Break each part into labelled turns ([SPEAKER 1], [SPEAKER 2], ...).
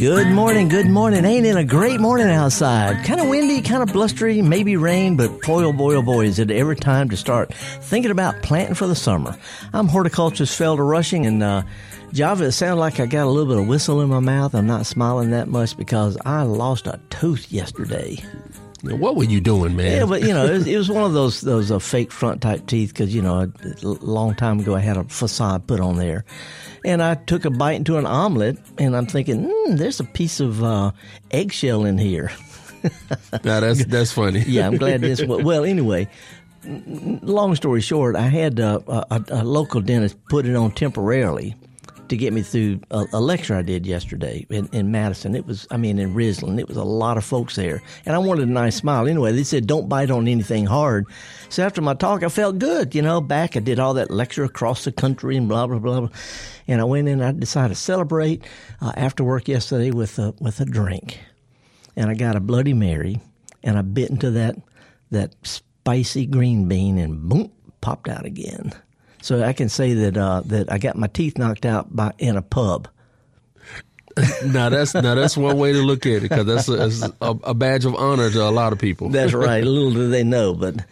[SPEAKER 1] Good morning, good morning. Ain't it a great morning outside? Kind of windy, kind of blustery, maybe rain, but boy, oh boy, oh boy, is it ever time to start thinking about planting for the summer. I'm horticulturist Felder Rushing, and uh, Java, it sounds like I got a little bit of whistle in my mouth. I'm not smiling that much because I lost a tooth yesterday.
[SPEAKER 2] What were you doing, man?
[SPEAKER 1] Yeah, but you know, it was, it was one of those those uh, fake front type teeth because you know, a, a long time ago I had a facade put on there, and I took a bite into an omelet, and I'm thinking, mm, there's a piece of uh, eggshell in here.
[SPEAKER 2] now that's that's funny.
[SPEAKER 1] yeah, I'm glad this. Well, anyway, long story short, I had uh, a, a, local dentist put it on temporarily to get me through a, a lecture I did yesterday in, in, Madison. It was, I mean, in Ridgeland. It was a lot of folks there, and I wanted a nice smile. Anyway, they said don't bite on anything hard. So after my talk, I felt good. You know, back I did all that lecture across the country and blah blah blah, blah. and I went in. I decided to celebrate uh, after work yesterday with a with a drink, and I got a Bloody Mary, and I bit into that that spicy green bean, and boom, popped out again. So I can say that uh, that I got my teeth knocked out by in a pub.
[SPEAKER 2] now that's now that's one way to look at it because that's, a, a, badge of honor to a lot of people.
[SPEAKER 1] That's right. Little do they know, but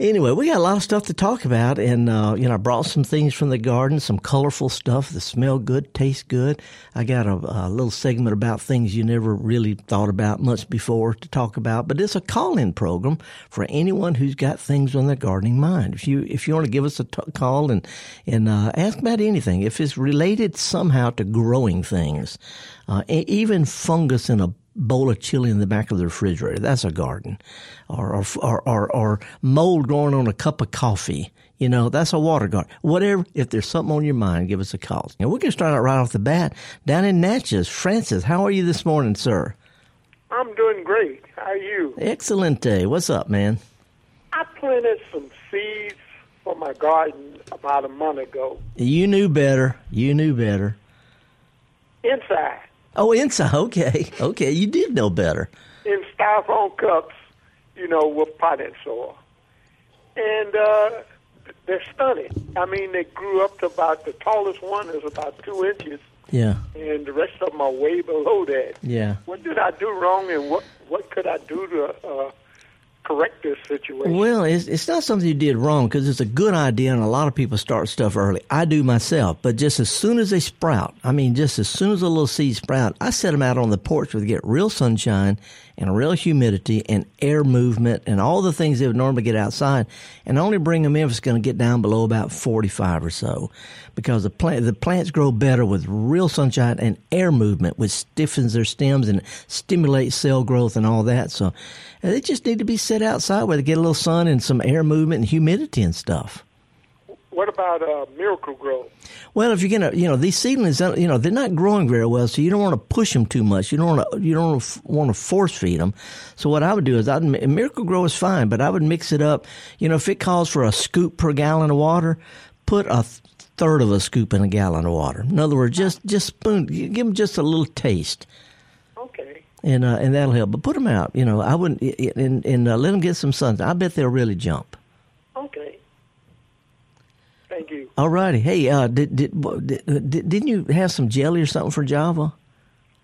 [SPEAKER 1] Anyway, we got a lot of stuff to talk about, and uh, you know, I brought some things from the garden, some colorful stuff that smell good, taste good. I got a, a, little segment about things you never really thought about much before to talk about, but it's a call-in program for anyone who's got things on their gardening mind. If you if you want to give us a t- call and and uh, ask about anything, if it's related somehow to growing things, uh, even fungus in a bowl of chili in the back of the refrigerator. That's a garden. Or, or, or, or, or mold growing on a cup of coffee. You know, that's a water garden. Whatever, if there's something on your mind, give us a call. And we can start out right off the bat. Down in Natchez, Francis, how are you this morning, sir?
[SPEAKER 3] I'm doing great. How are you?
[SPEAKER 1] Excellent day. What's up, man?
[SPEAKER 3] I planted some seeds for my garden about a month ago.
[SPEAKER 1] You knew better. You knew better.
[SPEAKER 3] Inside.
[SPEAKER 1] Oh, inside. Okay, okay. You did know better.
[SPEAKER 3] In styrofoam cups, you know, with potting soil, and uh, they're stunning. I mean, they grew up to about the tallest one is about two inches.
[SPEAKER 1] Yeah.
[SPEAKER 3] And the rest of them are way below that.
[SPEAKER 1] Yeah.
[SPEAKER 3] What did I do wrong, and what what could I do to uh, correct this situation?
[SPEAKER 1] Well, it's, it's not something you did wrong because it's a good idea, and a lot of people start stuff early. I do myself, but just as soon as they sprout, I mean, just as soon as a little seed sprout, I set them out on the porch where they get real sunshine and real humidity and air movement and all the things they would normally get outside, and only bring them in if it's going to get down below about 45 or so, because the plant the plants grow better with real sunshine and air movement, which stiffens their stems and stimulates cell growth and all that. So they just need to be set outside where they get a little sun and some air movement and humidity and stuff.
[SPEAKER 3] What about uh, Miracle-Gro?
[SPEAKER 1] Well, if you're gonna, you know, these seedlings, uh, you know, they're not growing very well, so you don't want to push them too much. You don't want to, you don't want to force feed them. So what I would do is, I'd Miracle-Gro is fine, but I would mix it up. You know, if it calls for a scoop per gallon of water, put a third of a scoop in a gallon of water. In other words, just just spoon, give them just a little taste.
[SPEAKER 3] Okay.
[SPEAKER 1] And uh, and that'll help. But put them out. You know, I wouldn't and and uh, let them get some sun. I bet they'll really jump.
[SPEAKER 3] Okay. Thank you.
[SPEAKER 1] All righty. Hey, uh, did, did, did, didn't you have some jelly or something for Java?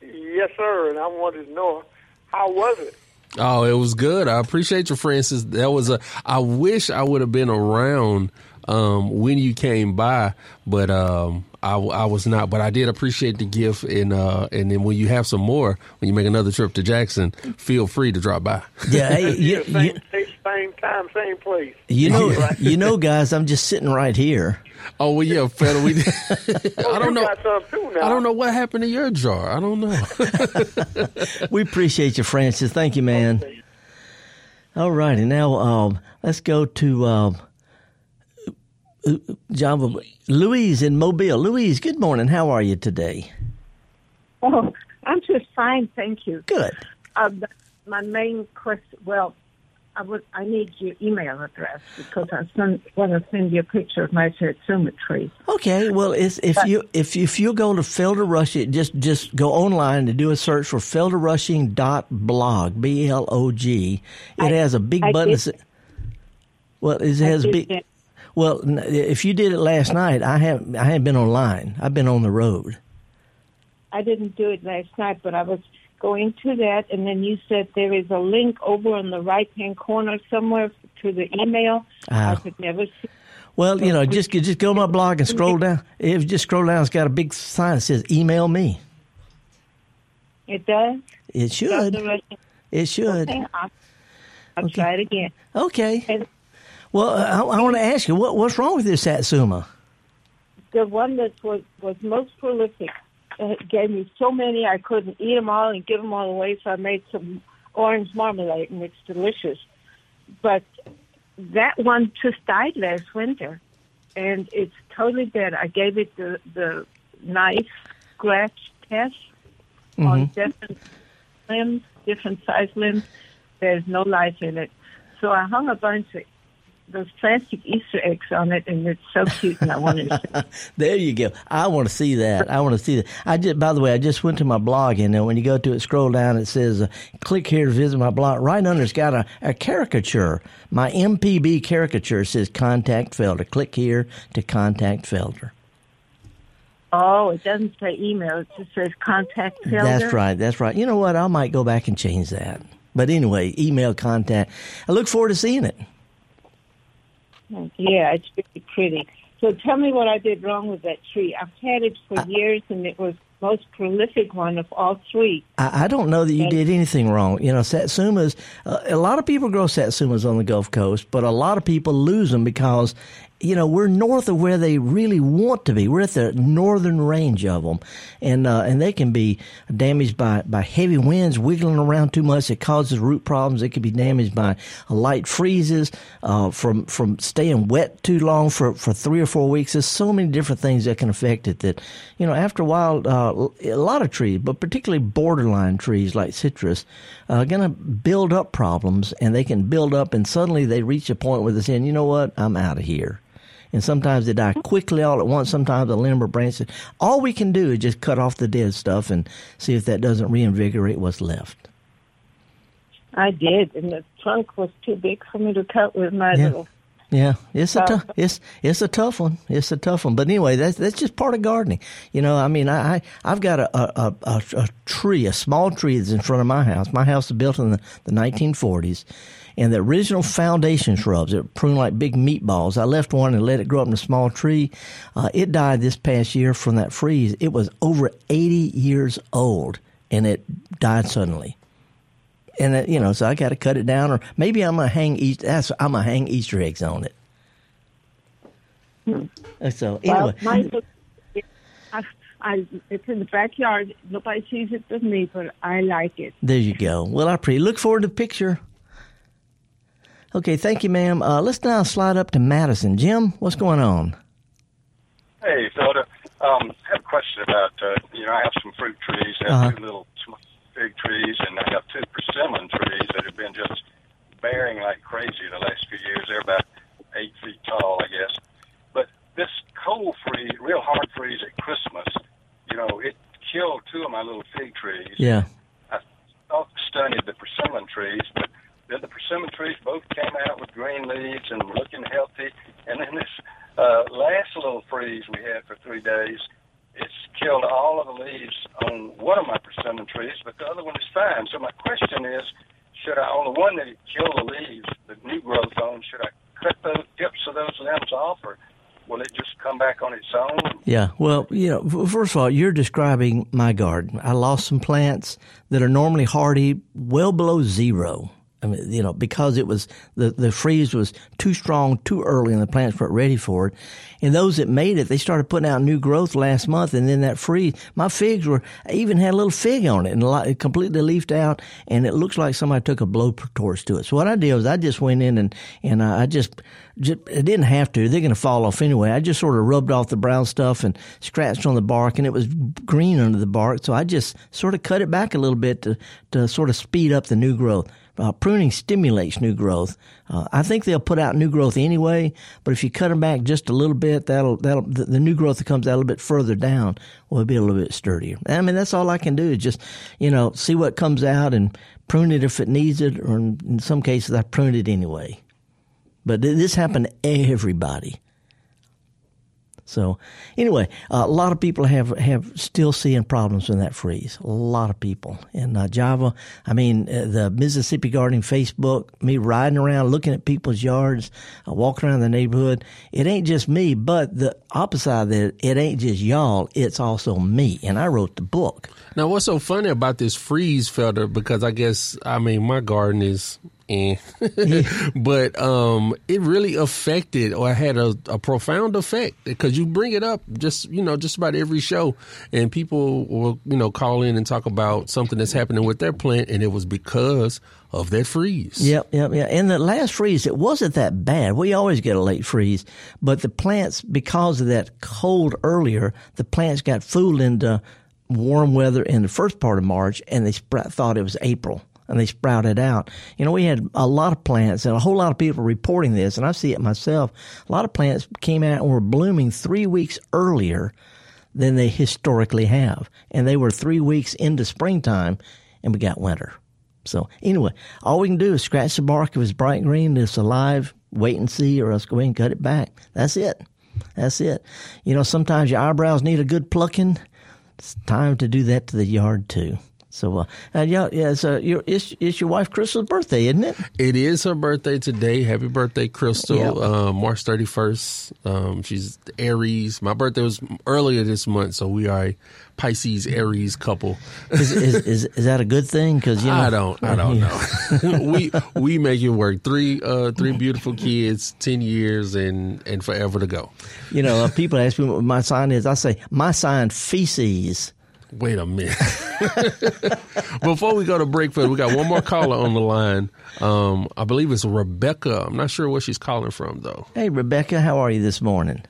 [SPEAKER 3] Yes, sir. And I wanted to know how was it?
[SPEAKER 2] Oh, it was good. I appreciate you, Francis. That was a. I wish I would have been around um, when you came by, but um, I, I, was not. But I did appreciate the gift, and uh, and then when you have some more, when you make another trip to Jackson, feel free to drop by.
[SPEAKER 1] Yeah, hey, you,
[SPEAKER 3] same, you, same time, same place.
[SPEAKER 1] You know, you know, guys, I'm just sitting right here.
[SPEAKER 2] Oh well, yeah, fella. We. I don't know. I don't know what happened to your jar. I don't know.
[SPEAKER 1] we appreciate you, Francis. Thank you, man. Okay. All righty, now um, let's go to. Um, Java, Louise in Mobile. Louise, good morning. How are you today?
[SPEAKER 4] Oh, I'm just fine, thank you.
[SPEAKER 1] Good.
[SPEAKER 4] Uh, my main question, well, I would. I need your email address because I send, want to send you a picture of my satsuma tree.
[SPEAKER 1] Okay, well, it's, if you if if you go to Felder Rushing, just just go online and do a search for felderrushing.blog, b l o g. b l o g. It
[SPEAKER 4] I-
[SPEAKER 1] has a big
[SPEAKER 4] I
[SPEAKER 1] button.
[SPEAKER 4] did-
[SPEAKER 1] well, it has big.
[SPEAKER 4] that.
[SPEAKER 1] Well, if you did it last night, I have I haven't been online. I've been on the road.
[SPEAKER 4] I didn't do it last night, but I was going to that, and then you said there is a link over in the right hand corner somewhere to the email. I
[SPEAKER 1] Ah.
[SPEAKER 4] could never see.
[SPEAKER 1] Well, you know, just just go to my blog and scroll down. If you just scroll down, it's got a big sign that says "Email me."
[SPEAKER 4] It does.
[SPEAKER 1] It should. It should.
[SPEAKER 4] Okay, I'll, I'll try it again.
[SPEAKER 1] Okay.
[SPEAKER 4] And
[SPEAKER 1] Well, I, I want to ask you what what's wrong with this Satsuma?
[SPEAKER 4] the one that was was most prolific uh, gave me so many I couldn't eat them all and give them all away. So I made some orange marmalade, and it's delicious. But that one just died last winter, and it's totally dead. I gave it the the knife scratch test on different limbs, different size limbs. There's no life in it. So I hung a bunch of those plastic Easter eggs on it, and it's so cute, and I wanted to.
[SPEAKER 1] There you go. I want to see that. I want to see that. I just, by the way, I just went to my blog, and when you go to it, scroll down, it says, uh, "Click here to visit my blog." Right under, it's got a, a caricature. My MPB caricature says "Contact Felder." Click here to contact Felder.
[SPEAKER 4] Oh, it doesn't say email. It just says contact Felder.
[SPEAKER 1] That's right. That's right. You know what? I might go back and change that. But anyway, email contact. I look forward to seeing it.
[SPEAKER 4] Yeah, it's really pretty. So tell me what I did wrong with that tree. I've had it for years, and it was the most prolific one of all three.
[SPEAKER 1] I, I don't know that you
[SPEAKER 4] Okay.
[SPEAKER 1] did anything wrong. You know, satsumas. Uh, a lot of people grow satsumas on the Gulf Coast, but a lot of people lose them because, you know, we're north of where they really want to be. We're at the northern range of them, and uh, and they can be damaged by by heavy winds wiggling around too much. It causes root problems. It can be damaged by uh, light freezes uh, from from staying wet too long for for three or four weeks. There's so many different things that can affect it. That you know, after a while, uh, a lot of trees, but particularly borderline trees like citrus, are going to build up problems, and they can build up, and suddenly they reach a point where they're saying, you know what, I'm out of here. And sometimes they die quickly all at once. Sometimes the limb or branch. All we can do is just cut off the dead stuff and see if that doesn't reinvigorate what's left.
[SPEAKER 4] I did, and the trunk was too big for me to cut with my
[SPEAKER 1] Yeah.
[SPEAKER 4] little.
[SPEAKER 1] Yeah, it's a
[SPEAKER 4] Uh,
[SPEAKER 1] tough it's it's a tough one. It's a tough one. But anyway, that's that's just part of gardening. You know, I mean, I, I I've got a a, a a tree, a small tree that's in front of my house. My house was built in the, the 1940s, and the original foundation shrubs that prune like big meatballs. I left one and let it grow up in a small tree. Uh, it died this past year from that freeze. It was over 80 years old, and it died suddenly and uh, you know, so I got to cut it down, or maybe I'm gonna hang Easter. That's, I'm gonna hang Easter eggs on it. Uh, So anyway,
[SPEAKER 4] Well, I, I, it's in the backyard. Nobody sees it but me, but I like it.
[SPEAKER 1] there you go. Well, I pre look forward to the picture. Okay, thank you, ma'am. Uh, let's now slide up to Madison. Jim, what's going on?
[SPEAKER 5] Hey, Felder. Um, I have a question about, uh, you know, I have some fruit trees. I have
[SPEAKER 1] Uh-huh.
[SPEAKER 5] two little fig trees, and I have two persimmon trees that have been just bearing like crazy the last few years. They're about eight feet tall, I guess. But this cold freeze, real hard freeze at Christmas, you know, it killed two of my little fig trees.
[SPEAKER 1] Yeah,
[SPEAKER 5] I thought studied the persimmon trees, but then the persimmon trees both came out with green leaves and looking healthy. And then this uh, last little freeze we had for three days, it's killed all of the leaves on one of my persimmon trees, but the other one is fine. So my question is, should I, on the one that killed the leaves, the new growth on, should I cut those tips of those limbs off, or will it just come back on its own?
[SPEAKER 1] yeah. Well, you know, first of all, you're describing my garden. I lost some plants that are normally hardy, well below zero. I mean, you know, because it was the the freeze was too strong too early, and the plants weren't ready for it. And those that made it, they started putting out new growth last month, and then that freeze, my figs were I even had a little fig on it, and lot, it completely leafed out, and it looks like somebody took a blowtorch to it. So what I did was I just went in and and I just, just it didn't have to. They're going to fall off anyway. I just sort of rubbed off the brown stuff and scratched on the bark, and it was green under the bark. So I just sort of cut it back a little bit to to sort of speed up the new growth. Uh, pruning stimulates new growth. Uh, I think they'll put out new growth anyway, but if you cut them back just a little bit, that'll that'll the, the new growth that comes out a little bit further down will be a little bit sturdier. I mean, that's all I can do is just you know see what comes out and prune it if it needs it, or in, in some cases I prune it anyway. But this happened to everybody. So anyway, uh, a lot of people have have still seeing problems in that freeze. A lot of people in uh, Java. I mean, uh, the Mississippi Gardening Facebook, me riding around looking at people's yards, uh, walking around the neighborhood. It ain't just me, but the opposite of that, it ain't just y'all. It's also me, and I wrote the book.
[SPEAKER 2] Now, what's so funny about this freeze Felder? Because I guess I mean my garden is eh. but um, it really affected or had a, a profound effect because you bring it up just you know just about every show, and people will you know call in and talk about something that's happening with their plant, and it was because of that freeze.
[SPEAKER 1] Yep, yep, yeah. And the last freeze, it wasn't that bad. We always get a late freeze, but the plants, because of that cold earlier, the plants got fooled into warm weather in the first part of March, and they thought it was April and they sprouted out. You know, we had a lot of plants and a whole lot of people reporting this, and I see it myself. A lot of plants came out and were blooming three weeks earlier than they historically have. And they were three weeks into springtime, and we got winter. So, anyway, all we can do is scratch the bark if it's bright green, it's alive, wait and see, or else go ahead and cut it back. That's it. That's it. You know, sometimes your eyebrows need a good plucking. It's time to do that to the yard, too. So, uh, uh, yeah, yeah. So, your, it's, it's your wife Crystal's birthday, isn't it?
[SPEAKER 2] It is her birthday today. Happy birthday, Crystal! Yep. Uh, March thirty first. Um, she's Aries. My birthday was earlier this month, so we are a Pisces Aries couple.
[SPEAKER 1] is, is, is, is, that a good thing? Because you know,
[SPEAKER 2] I don't, I don't know. we we make it work. Three uh, three beautiful kids, ten years, and and forever to go.
[SPEAKER 1] You know, uh, people ask me what my sign is. I say my sign feces.
[SPEAKER 2] Wait a minute. Before we go to break, we got one more caller on the line. Um, I believe it's Rebecca. I'm not sure where she's calling from, though.
[SPEAKER 1] Hey, Rebecca, how are you this morning?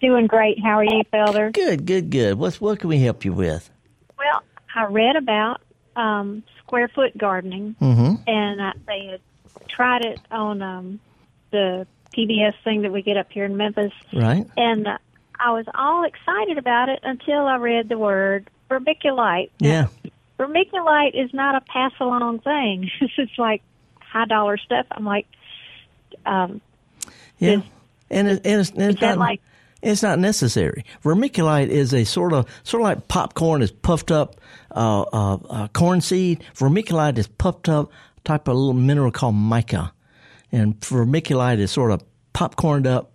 [SPEAKER 6] Doing great. How are you, Felder?
[SPEAKER 1] Good, good, good. What's what can we help you with?
[SPEAKER 6] Well, I read about um, square foot gardening,
[SPEAKER 1] mm-hmm.
[SPEAKER 6] and I, they had tried it on um, the PBS thing that we get up here in Memphis.
[SPEAKER 1] Right.
[SPEAKER 6] And uh, I was all excited about it until I read the word vermiculite.
[SPEAKER 1] Yeah.
[SPEAKER 6] Vermiculite is not a pass along thing. it's like high dollar stuff. I'm like, um,
[SPEAKER 1] yeah, and, it, and it's, and it's not
[SPEAKER 6] like
[SPEAKER 1] it's not necessary. Vermiculite is a sort of sort of like popcorn is puffed up uh, uh, uh, corn seed. Vermiculite is puffed up type of little mineral called mica, and vermiculite is sort of popcorned up,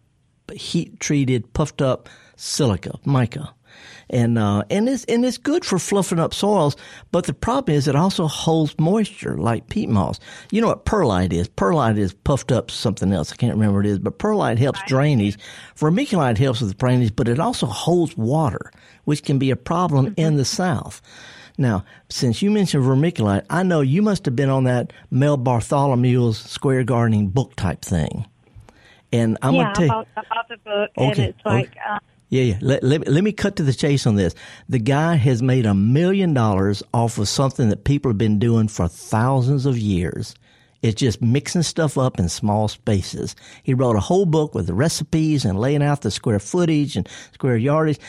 [SPEAKER 1] heat treated, puffed up silica mica and uh, and it's and it's good for fluffing up soils. But the problem is it also holds moisture like peat moss. You know what perlite is? Perlite is puffed up something else. I can't remember what it is, but perlite helps drainage. Vermiculite helps with the drainage, but it also holds water, which can be a problem mm-hmm. in the south. Now, since you mentioned vermiculite, I know you must have been on that Mel Bartholomew's square gardening book type thing. And I'm
[SPEAKER 6] yeah,
[SPEAKER 1] gonna tell you,
[SPEAKER 6] about, about the book, okay, and it's like
[SPEAKER 1] okay. uh, yeah, yeah. Let, let, let me cut to the chase on this. The guy has made a million dollars off of something that people have been doing for thousands of years. It's just mixing stuff up in small spaces. He wrote a whole book with the recipes and laying out the square footage and square yardage.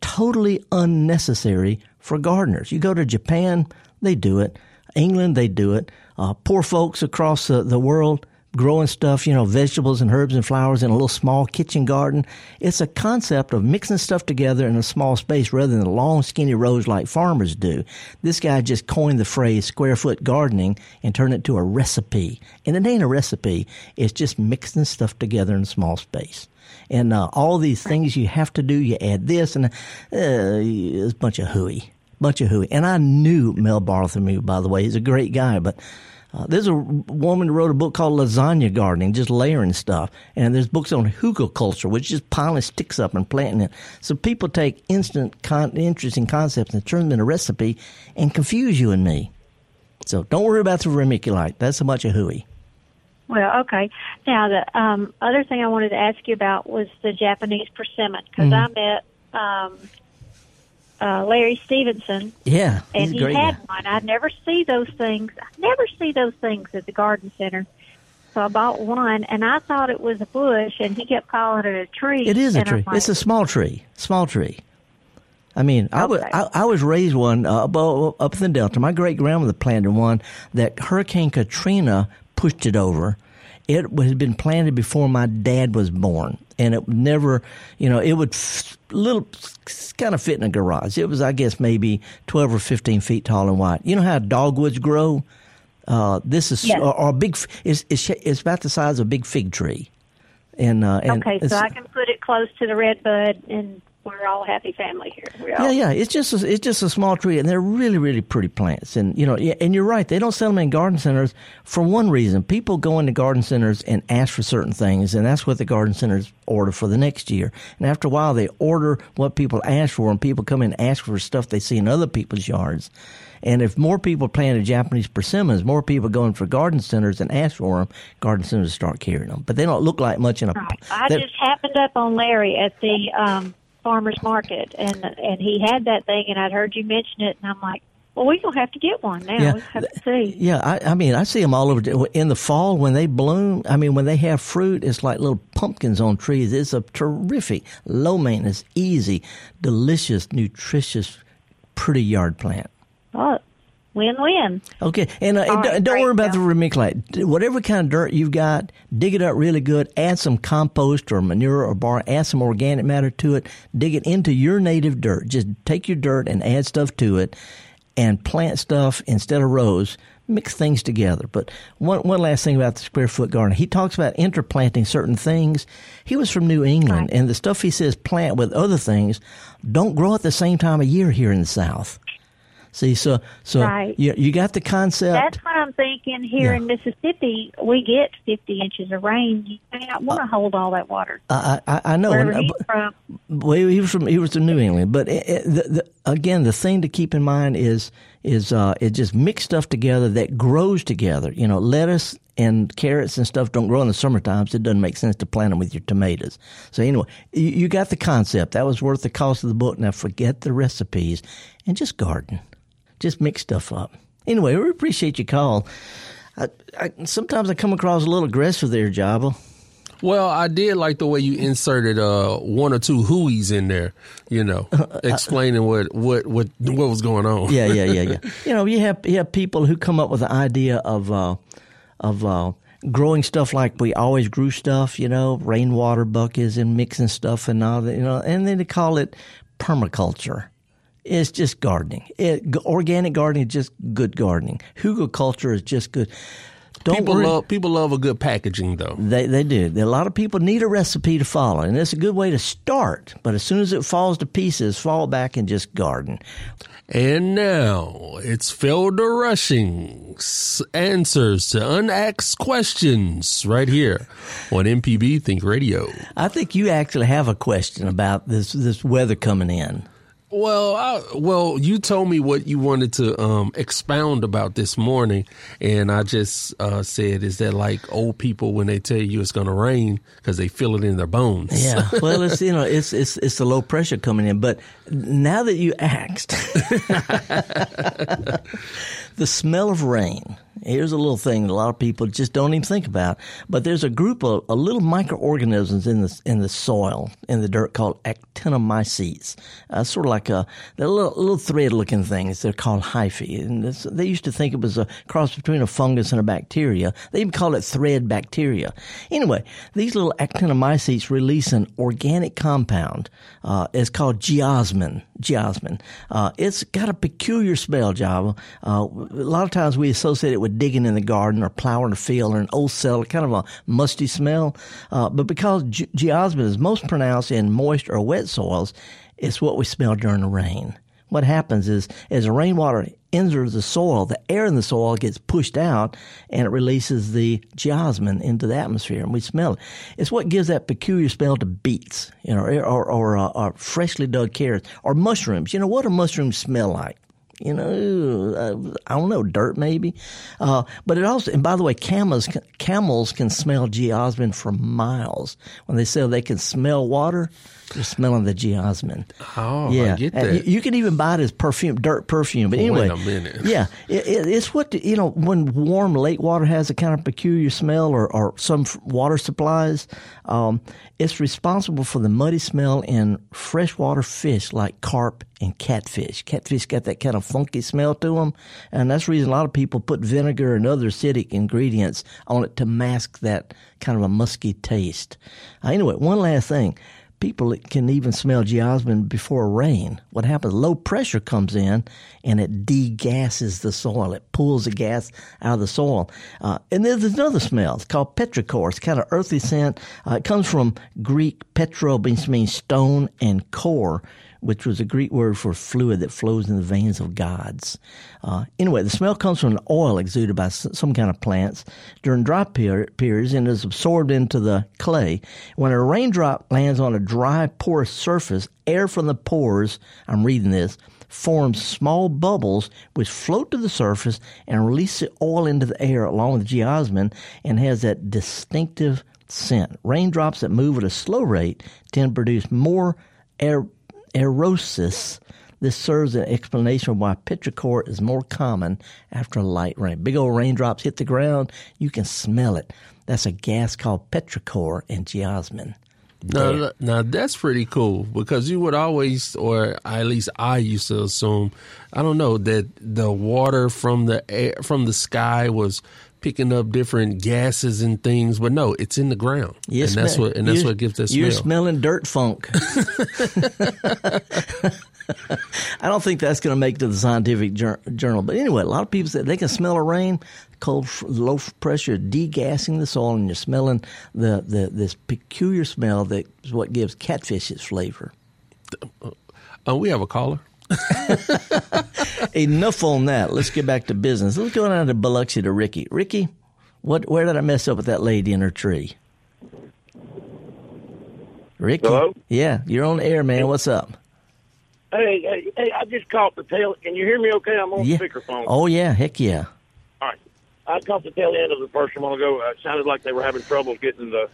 [SPEAKER 1] Totally unnecessary for gardeners. You go to Japan, they do it. England, they do it. Uh, poor folks across the, the world, growing stuff, you know, vegetables and herbs and flowers in a little small kitchen garden. It's a concept of mixing stuff together in a small space rather than the long, skinny rows like farmers do. This guy just coined the phrase square foot gardening and turned it to a recipe. And it ain't a recipe. It's just mixing stuff together in a small space. And uh, all these things you have to do, you add this, and uh, it's a bunch of hooey. Bunch of hooey. And I knew Mel Bartholomew, by the way. He's a great guy, but uh, there's a woman who wrote a book called Lasagna Gardening, just layering stuff. And there's books on hugelkultur, which is just piling sticks up and planting it. So people take instant, con- interesting concepts and turn them into a recipe and confuse you and me. So don't worry about the vermiculite. That's a bunch of hooey.
[SPEAKER 6] Well, okay. Now, the um, other thing I wanted to ask you about was the Japanese persimmon, because mm-hmm. I met um, uh, Larry Stevenson,
[SPEAKER 1] Yeah,
[SPEAKER 6] and he had
[SPEAKER 1] guy.
[SPEAKER 6] one. I never see those things. I never see those things at the garden center. So I bought one, and I thought it was a bush, and he kept calling it a tree.
[SPEAKER 1] It is a tree.
[SPEAKER 6] like,
[SPEAKER 1] It's a small tree. Small tree. I mean, I was I, I was raised one uh, up, up in the Delta. My great grandmother planted one that Hurricane Katrina pushed it over. It had been planted before my dad was born, and it never, you know, it would f- little kind of fit in a garage. It was, I guess, maybe twelve or fifteen feet tall and wide. You know how dogwoods grow? Uh, this is
[SPEAKER 6] Yes.
[SPEAKER 1] or, or a big. It's, it's it's about the size of a big fig tree, and uh, and
[SPEAKER 6] Okay, so I can put it close to the red bud, and we're all a happy family here. All,
[SPEAKER 1] Yeah, yeah. It's just a, it's just a small tree, and they're really really pretty plants. And you know, and you're right. They don't sell them in garden centers for one reason. People go into garden centers and ask for certain things, and that's what the garden centers order for the next year. And after a while, they order what people ask for, and people come in and ask for stuff they see in other people's yards. And if more people planted Japanese persimmons, more people going in for garden centers and ask for them, garden centers start carrying them. But they don't look like much in a.
[SPEAKER 6] Right. I
[SPEAKER 1] they-
[SPEAKER 6] just happened up on Larry at the um, farmers market, and and he had that thing, and I'd heard you mention it, and I'm like, well, we're gonna have to get one now.
[SPEAKER 1] Yeah.
[SPEAKER 6] We have to see.
[SPEAKER 1] Yeah, I, I mean, I see them all over in the fall when they bloom. I mean, when they have fruit, it's like little pumpkins on trees. It's a terrific, low maintenance, easy, delicious, nutritious, pretty yard plant.
[SPEAKER 6] Oh, win-win.
[SPEAKER 1] Okay, and, uh, and don't-
[SPEAKER 6] right,
[SPEAKER 1] don't worry about the
[SPEAKER 6] Bill.
[SPEAKER 1] vermiculite. Whatever kind of dirt you've got, dig it up really good. Add some compost or manure or barn. Add some organic matter to it. Dig it into your native dirt. Just take your dirt and add stuff to it, and plant stuff instead of rows. Mix things together. But one one last thing about the square foot garden, he talks about interplanting certain things. He was from New England,
[SPEAKER 6] Right.
[SPEAKER 1] and the stuff he says plant with other things don't grow at the same time of year here in the South. See, so so
[SPEAKER 6] Right.
[SPEAKER 1] you you got the concept.
[SPEAKER 6] That's what I'm thinking. Here
[SPEAKER 1] Yeah.
[SPEAKER 6] in Mississippi, we get 50 inches of rain. You may not want to hold all that water.
[SPEAKER 1] I, I, I know.
[SPEAKER 6] Wherever
[SPEAKER 1] and,
[SPEAKER 6] he's
[SPEAKER 1] uh,
[SPEAKER 6] from.
[SPEAKER 1] well, he was from he was from New England, but it, it, the, the, again, the thing to keep in mind is is uh, it just mix stuff together that grows together. You know, lettuce and carrots and stuff don't grow in the summer times. It doesn't make sense to plant them with your tomatoes. So anyway, you, you got the concept. That was worth the cost of the book. Now forget the recipes and just garden. Just mix stuff up. Anyway, we appreciate your call. I, I, sometimes I come across a little aggressive there, Java.
[SPEAKER 2] Well, I did like the way you inserted uh, one or two hooies in there, you know, explaining what, what, what, what was going on.
[SPEAKER 1] yeah, yeah, yeah, yeah. You know, you have you have people who come up with the idea of uh, of uh, growing stuff like we always grew stuff. You know, rainwater buckets and mixing stuff and all that. You know, and then they call it permaculture. It's just gardening. It, organic gardening is just good gardening. hugelkultur is just good. Don't
[SPEAKER 2] People
[SPEAKER 1] worry.
[SPEAKER 2] love people love a good packaging though.
[SPEAKER 1] They they do. A lot of people need a recipe to follow, and it's a good way to start. But as soon as it falls to pieces, fall back and just garden.
[SPEAKER 2] And now it's Felder Rushing's answers to unasked questions right here on MPB Think Radio.
[SPEAKER 1] I think you actually have a question about this this weather coming in.
[SPEAKER 2] Well, I, well, you told me what you wanted to um, expound about this morning, and I just uh, said, "Is that like old people when they tell you it's going to rain because they feel it in their bones?"
[SPEAKER 1] Yeah, well, it's you know, it's it's it's the low pressure coming in. But now that you asked, the smell of rain. Here's a little thing that a lot of people just don't even think about. But there's a group of, of little microorganisms in the in the soil in the dirt called actinomycetes. Uh, sort of like a they're little, little thread looking things. They're called hyphae, and they used to think it was a cross between a fungus and a bacteria. They even call it thread bacteria. Anyway, these little actinomycetes release an organic compound. Uh, it's called geosmin. Geosmin. Uh, it's got a peculiar smell, Java. Uh, a lot of times we associate it with digging in the garden or plowing a field or an old cellar, kind of a musty smell. Uh, but because ge- geosmin is most pronounced in moist or wet soils, it's what we smell during the rain. What happens is, as the rainwater enters the soil, the air in the soil gets pushed out and it releases the geosmin into the atmosphere and we smell it. It's what gives that peculiar smell to beets, you know, or, or, or, uh, or freshly dug carrots or mushrooms. You know, what do mushrooms smell like? You know, uh, I don't know, dirt maybe. Uh, but it also, and by the way, camels camels can smell geosmin for miles. When they say they can smell water, smelling the geosmin.
[SPEAKER 2] Oh,
[SPEAKER 1] yeah,
[SPEAKER 2] I get that.
[SPEAKER 1] You, you can even buy it as perfume, dirt perfume. But
[SPEAKER 2] Wait
[SPEAKER 1] anyway,
[SPEAKER 2] a minute.
[SPEAKER 1] yeah, it, it, it's what the- you know when warm lake water has a kind of peculiar smell, or, or some water supplies. Um, it's responsible for the muddy smell in freshwater fish like carp and catfish. Catfish got that kind of funky smell to them, and that's the reason a lot of people put vinegar and other acidic ingredients on it to mask that kind of a musky taste. Uh, anyway, one last thing people can even smell geosmin before rain. What happens? Low pressure comes in and it degasses the soil. It pulls the gas out of the soil. Uh, and there's another smell. It's called petrichor. It's kind of earthy scent. Uh, it comes from Greek petro, which means stone, and core, which was a Greek word for fluid that flows in the veins of gods. Uh, anyway, the smell comes from an oil exuded by some kind of plants during dry periods and is absorbed into the clay. When a raindrop lands on a dry, porous surface, air from the pores, I'm reading this, forms small bubbles which float to the surface and release the oil into the air along with geosmin and has that distinctive scent. Raindrops that move at a slow rate tend to produce more air erosis. This serves as an explanation why petrichor is more common after a light rain. Big old raindrops hit the ground, you can smell it. That's a gas called petrichor and geosmin.
[SPEAKER 2] Now, now that's pretty cool because you would always, or at least I used to assume, I don't know that the water from the air from the sky was picking up different gases and things, but no, it's in the ground,
[SPEAKER 1] You
[SPEAKER 2] and that's
[SPEAKER 1] smell-
[SPEAKER 2] what and that's what gives that smell.
[SPEAKER 1] You're smelling dirt funk. I don't think that's going to make it to the scientific jour- journal. But anyway, a lot of people say they can smell a rain, cold, low pressure, degassing the soil, and you're smelling the, the this peculiar smell that is what gives catfish its flavor.
[SPEAKER 2] Oh, we have a caller.
[SPEAKER 1] Enough on that. Let's get back to business. Let's go down to Biloxi to Ricky. Ricky, what? Where did I mess up with that lady in her tree? Ricky.
[SPEAKER 7] Hello?
[SPEAKER 1] Yeah, you're on air, man. What's up?
[SPEAKER 7] Hey, hey, hey, I just caught the tail. Can you hear me okay? I'm on
[SPEAKER 1] Yeah.
[SPEAKER 7] speakerphone.
[SPEAKER 1] Oh yeah, heck yeah.
[SPEAKER 7] All right. I caught the tail end of the first while ago. Uh, it sounded like they were having trouble getting the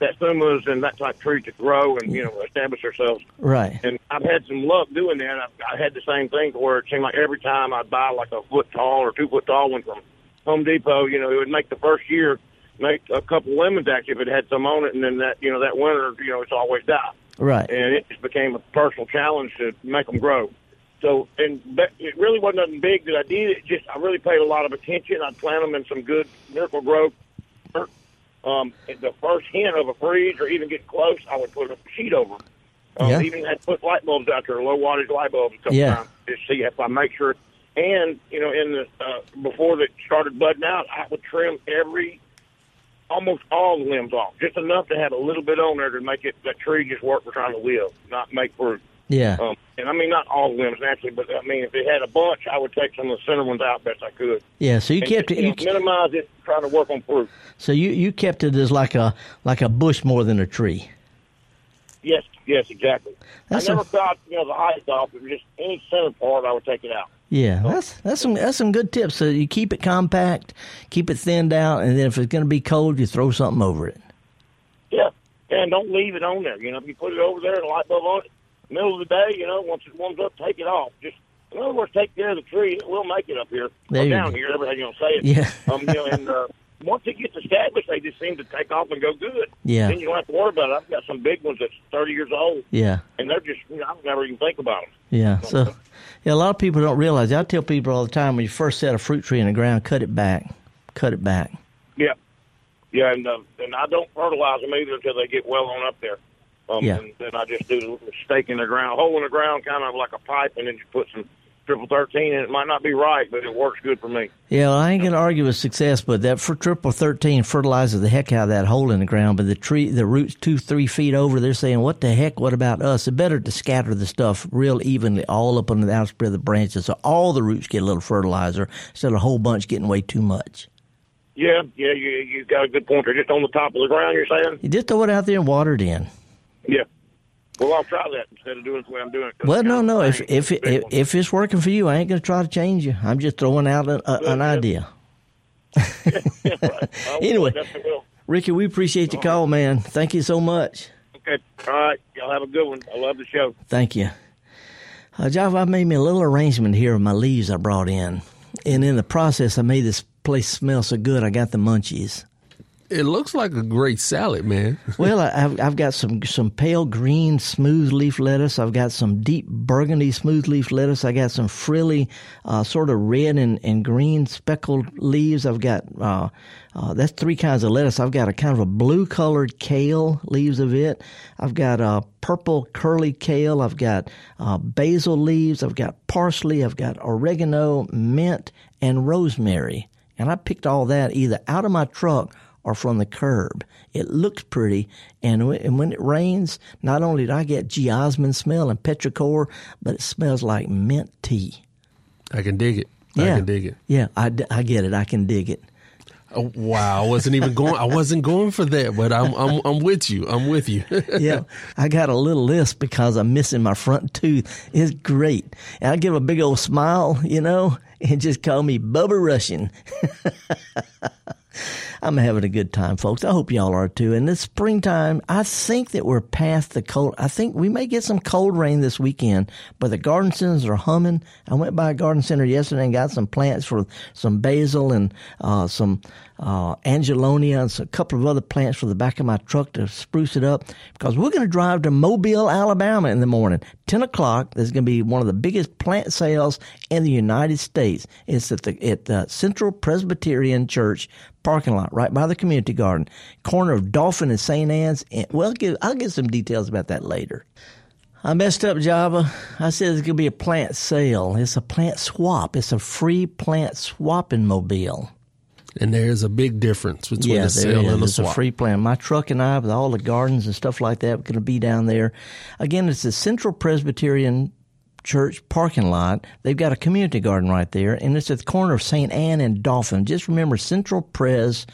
[SPEAKER 7] satsumas and that type of tree to grow and, you know, establish themselves.
[SPEAKER 1] Right.
[SPEAKER 7] And I've had some luck doing that. I, I had the same thing where it seemed like every time I'd buy like a foot tall or two foot tall one from Home Depot, you know, it would make the first year make a couple lemons actually if it had some on it, and then that, you know, that winter, you know, it's always die
[SPEAKER 1] Right.
[SPEAKER 7] and it just became a personal challenge to make them grow. So, and that, it really wasn't nothing big that I did. It just I really paid a lot of attention. I'd plant them in some good Miracle-Gro. Um, the first hint of a freeze or even getting close, I would put a sheet over. 'em. Um,
[SPEAKER 1] Yeah.
[SPEAKER 7] Even had put light bulbs out there, low wattage light bulbs couple
[SPEAKER 1] Yeah.
[SPEAKER 7] to see if I make sure. And you know, in the uh, before they started budding out, I would trim every almost all the limbs off, just enough to have a little bit on there to make it that tree just work for trying to live, not make fruit.
[SPEAKER 1] Yeah.
[SPEAKER 7] Um, and I mean, not all limbs naturally, but I mean, if it had a bunch, I would take some of the center ones out best I could.
[SPEAKER 1] Yeah. So you
[SPEAKER 7] And
[SPEAKER 1] kept
[SPEAKER 7] just,
[SPEAKER 1] it.
[SPEAKER 7] you
[SPEAKER 1] You,
[SPEAKER 7] know, minimize it, trying to work on fruit.
[SPEAKER 1] so you you kept it as like a like a bush more than a tree.
[SPEAKER 7] Yes, yes, exactly.
[SPEAKER 1] That's
[SPEAKER 7] I never
[SPEAKER 1] a-
[SPEAKER 7] got you know the height off. It was just any center part, I would take it out.
[SPEAKER 1] Yeah. That's that's some that's some good tips. So you keep it compact, keep it thinned out, and then if it's going to be cold, you throw something over it.
[SPEAKER 7] Yeah, and don't leave it on there. You know, if you put it over there and a light bulb on it, middle of the day, you know, once it warms up, take it off. Just in other words, take care of the tree. We'll make it up here
[SPEAKER 1] There
[SPEAKER 7] or down
[SPEAKER 1] go.
[SPEAKER 7] here. Everything you know, say it.
[SPEAKER 1] Yeah.
[SPEAKER 7] um, you know, and uh, once it gets established, they just seem to take off and go good.
[SPEAKER 1] Yeah.
[SPEAKER 7] Then you don't have to worry about it. I've got some big ones that's 30 years old,
[SPEAKER 1] Yeah.
[SPEAKER 7] and they're just, you know, I would never even think about them.
[SPEAKER 1] Yeah. So yeah, a lot of people don't realize. I tell people all the time when you first set a fruit tree in the ground, cut it back, cut it back.
[SPEAKER 7] Yeah, yeah, and uh, and I don't fertilize them either until they get well on up there. Um,
[SPEAKER 1] Yeah.
[SPEAKER 7] And then I just do the stake in the ground, hole in the ground, kind of like a pipe, and then you put some triple thirteen. And it might not be right, but it works good for me.
[SPEAKER 1] Yeah, well, I ain't gonna argue with success, but that for triple thirteen fertilizes the heck out of that hole in the ground. But the tree, the roots two, three feet over, they're saying, "What the heck? What about us?" It's better to scatter the stuff real evenly all up on the outspread of the branches, so all the roots get a little fertilizer instead of a whole bunch getting way too much.
[SPEAKER 7] Yeah, yeah, you you got a good point there. Just on the top of the ground, you're saying?
[SPEAKER 1] You just throw it out there and water it in.
[SPEAKER 7] Yeah. Well, I'll try that instead of doing the way I'm doing it.
[SPEAKER 1] Well, no, no. If if
[SPEAKER 7] It's
[SPEAKER 1] if, if it's working for you, I ain't gonna try to change you. I'm just throwing out a, a, an
[SPEAKER 7] yeah.
[SPEAKER 1] idea.
[SPEAKER 7] Right.
[SPEAKER 1] Anyway. Ricky, we appreciate your call, man. Thank you so much.
[SPEAKER 7] Okay. All right. Y'all have a good one. I love the show.
[SPEAKER 1] Thank you. Uh, Java, I made me a little arrangement here of my leaves I brought in. And in the process, I made this place smell so good, I got the munchies.
[SPEAKER 2] It looks like a great salad, man.
[SPEAKER 1] Well, I, I've, I've got some, some pale green smooth leaf lettuce. I've got some deep burgundy smooth leaf lettuce. I got some frilly, uh, sort of red and, and green speckled leaves. I've got, uh, uh, that's three kinds of lettuce. I've got a kind of a blue colored kale leaves of it. I've got uh, purple curly kale. I've got uh, basil leaves. I've got parsley. I've got oregano, mint, and rosemary. And I picked all that either out of my truck or from the curb. It looks pretty, and, w- and when it rains, not only do I get geosmin smell and petrichor, but it smells like mint tea.
[SPEAKER 2] I can dig it.
[SPEAKER 1] Yeah,
[SPEAKER 2] I can dig it.
[SPEAKER 1] Yeah, I, d- I get it. I can dig it.
[SPEAKER 2] Oh, wow, I wasn't even going. I wasn't going for that, but I'm I'm I'm with you. I'm with you.
[SPEAKER 1] yeah, I got a little list because I'm missing my front tooth. It's great. And I give a big old smile, you know, and just call me Bubba Russian. I'm having a good time, folks. I hope y'all are too. And this springtime, I think that we're past the cold. I think we may get some cold rain this weekend, but the garden centers are humming. I went by a garden center yesterday and got some plants for some basil and uh, some uh, angelonia and a couple of other plants for the back of my truck to spruce it up because we're going to drive to Mobile, Alabama in the morning. 10 o'clock, there's going to be one of the biggest plant sales in the United States. It's at the, at the Central Presbyterian Church parking lot right by the community garden, corner of Dolphin and St. Anne's. And, well, I'll give, I'll give some details about that later. I messed up, Java. I said it's going to be a plant sale. It's a plant swap. It's a free plant swapping Mobile.
[SPEAKER 2] and there's a big difference between
[SPEAKER 1] Yeah,
[SPEAKER 2] the sale
[SPEAKER 1] is.
[SPEAKER 2] and the
[SPEAKER 1] It's
[SPEAKER 2] swap.
[SPEAKER 1] a free plan. My truck and I, with all the gardens and stuff like that, we're going to be down there. Again, it's the Central Presbyterian Church parking lot. They've got a community garden right there, and it's at the corner of St. Anne and Dolphin. Just remember Central Pres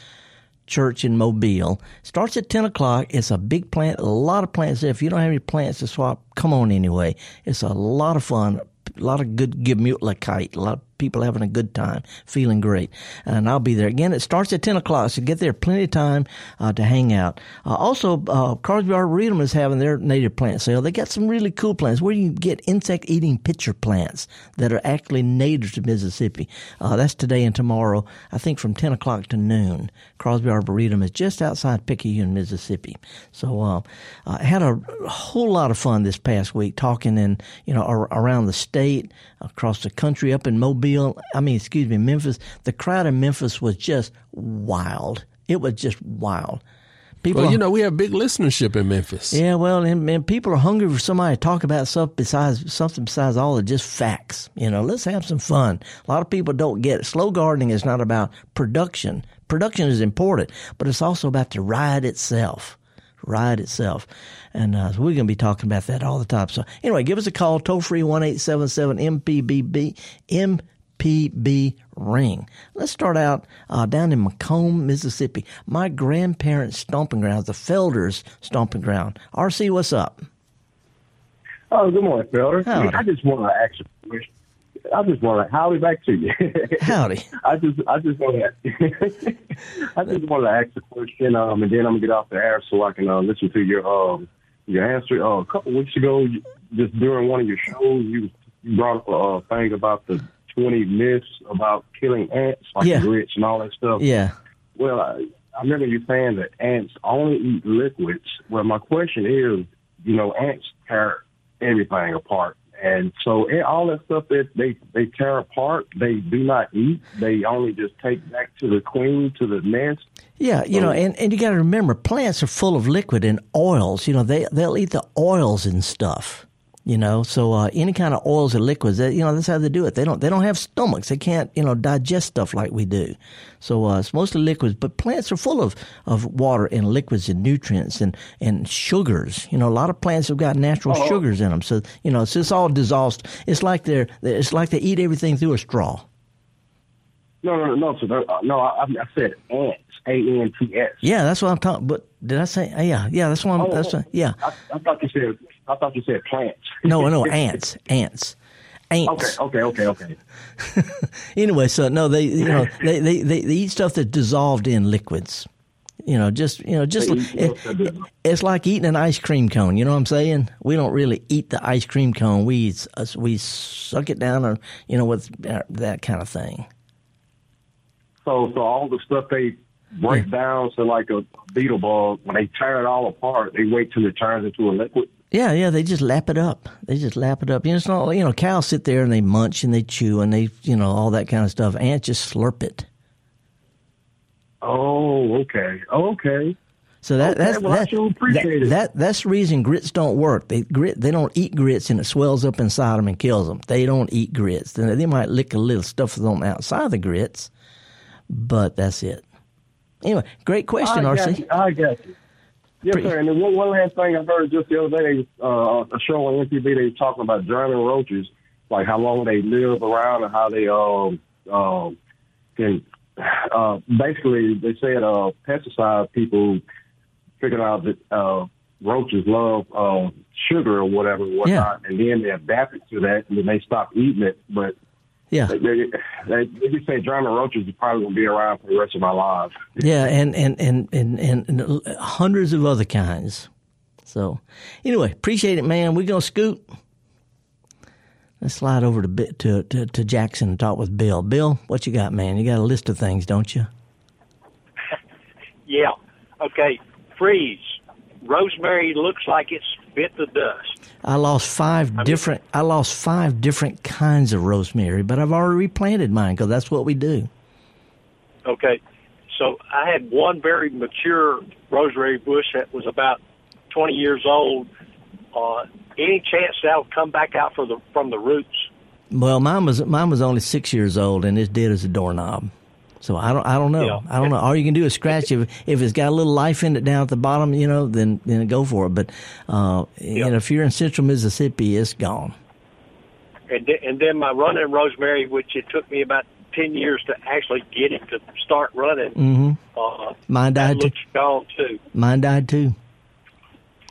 [SPEAKER 1] Church in Mobile. Starts at 10 o'clock. It's a big plant, a lot of plants there. If you don't have any plants to swap, come on anyway. It's a lot of fun. A lot of good gemütlichkeit. A lot of people having a good time, feeling great. And I'll be there. Again, it starts at 10 o'clock, so get there plenty of time uh, to hang out. Uh, also, uh, Crosby Arboretum is having their native plant sale. They got some really cool plants where you get insect eating pitcher plants that are actually native to Mississippi. Uh, that's today and tomorrow, I think from 10 o'clock to noon. Crosby Arboretum is just outside Picayune, Mississippi. So uh, I had a whole lot of fun this past week talking in, you know, ar- around the state, across the country, up in Mobile. I mean, excuse me, Memphis. The crowd in Memphis was just wild. It was just wild. People
[SPEAKER 2] Well, you know, we have big listenership in Memphis.
[SPEAKER 1] yeah, well, and, and people are hungry for somebody to talk about stuff besides something besides all of just facts. You know, let's have some fun. A lot of people don't get it. Slow gardening is not about production. Production is important, but it's also about the ride itself. Ride itself. And uh, we're going to be talking about that all the time. So anyway, give us a call, toll free one eight seven seven MPBB MPB ring. Let's start out uh, down in McComb, Mississippi. My grandparents' stomping grounds, the Felders' stomping ground. RC, what's up?
[SPEAKER 8] Oh, good morning, Felder.
[SPEAKER 1] Howdy.
[SPEAKER 8] I just want to ask you a question. I just want to howdy back to you.
[SPEAKER 1] Howdy.
[SPEAKER 8] I just, I just want to, I just want to ask a question, um, and then I'm gonna get off the air so I can uh, listen to your, um, your answer. Uh, a couple weeks ago, just during one of your shows, you brought up a thing about the 20 myths about killing ants, like
[SPEAKER 1] Yeah.
[SPEAKER 8] grits and all that stuff.
[SPEAKER 1] Yeah.
[SPEAKER 8] Well, I, I remember you saying that ants only eat liquids. Well, my question is, you know, ants tear everything apart. And so eh, all that stuff that they, they tear apart, they do not eat. They only just take back to the queen, to the nest.
[SPEAKER 1] Yeah, you know, and, and you got to remember, plants are full of liquid and oils. You know, they they'll eat the oils and stuff. You know, so uh, any kind of oils or liquids, that, you know, that's how they do it. They don't they don't have stomachs. They can't you know digest stuff like we do. So uh, it's mostly liquids, but plants are full of, of water and liquids and nutrients and, and sugars. You know, a lot of plants have got natural sugars in them. So you know, it's, it's all dissolved. It's like they're it's like they eat everything through a straw.
[SPEAKER 8] No, no, no, no. So uh, no, I, I said ants, A N T S.
[SPEAKER 1] Yeah, that's what I'm talking. But did I say? Yeah, yeah, that's what I'm.
[SPEAKER 8] Oh,
[SPEAKER 1] that's what, yeah.
[SPEAKER 8] I, I thought you said I thought you said plants.
[SPEAKER 1] No, no, ants, ants, ants.
[SPEAKER 8] Okay, okay, okay, okay.
[SPEAKER 1] anyway, so no, they you know they, they, they, they eat stuff that's dissolved in liquids. You know, just you know, just it, it's like eating an ice cream cone. You know what I'm saying? We don't really eat the ice cream cone. We we suck it down, or you know, with uh, that kind of thing.
[SPEAKER 8] So, so all the stuff they break hmm. down to like a beetle bug, when they tear it all apart, they wait till it turns into a liquid.
[SPEAKER 1] Yeah, yeah, they just lap it up. They just lap it up. You know, it's not you know, cows sit there and they munch and they chew and they you know all that kind of stuff. Ants just slurp it.
[SPEAKER 8] Oh, okay, okay.
[SPEAKER 1] So that
[SPEAKER 8] Okay,
[SPEAKER 1] that's
[SPEAKER 8] well,
[SPEAKER 1] that,
[SPEAKER 8] sure
[SPEAKER 1] that, that that's the reason grits don't work. They grit they don't eat grits and it swells up inside them and kills them. They don't eat grits. They, they might lick a little stuff on the outside of the grits, but that's it. Anyway, great question,
[SPEAKER 8] I
[SPEAKER 1] RC.
[SPEAKER 8] you. I got you. Yes,
[SPEAKER 1] Pretty-
[SPEAKER 8] sir. And then one, one last thing I heard just the other day, uh, a show on MTV, they were talking about German roaches, like how long they live around and how they um um can uh basically they said uh pesticide people figured out that uh roaches love uh sugar or whatever and whatnot and then they adapted to that and then they stopped eating it but
[SPEAKER 1] Yeah,
[SPEAKER 8] they, they, they, they just say German roaches are probably gonna be around for the rest of my life.
[SPEAKER 1] yeah, and and, and and and and hundreds of other kinds. So, anyway, appreciate it, man. We're gonna scoot. Let's slide over to Bi- to to, to Jackson and talk with Bill. Bill, what you got, man? You got a list of things, don't you?
[SPEAKER 9] Yeah. Okay. Freeze. Rosemary looks like it's bit the dust.
[SPEAKER 1] I lost five different. I lost five different kinds of rosemary, but I've already replanted mine because that's what we do.
[SPEAKER 9] Okay. So I had one very mature rosemary bush that was about 20 years old. Uh, any chance that'll come back out from the from the roots?
[SPEAKER 1] Well, mine was mine was only six years old, and it's dead as a doorknob. So I don't I don't know.
[SPEAKER 9] Yeah.
[SPEAKER 1] I don't know. All you can do is scratch if if it's got a little life in it down at the bottom, you know, then then go for it. But uh, you know, if you're in central Mississippi, it's gone.
[SPEAKER 9] And th- and then my running rosemary, which it took me about 10 years to actually get it to start running.
[SPEAKER 1] hmm
[SPEAKER 9] Uh,
[SPEAKER 1] Mine died too.
[SPEAKER 9] gone too.
[SPEAKER 1] Mine died too.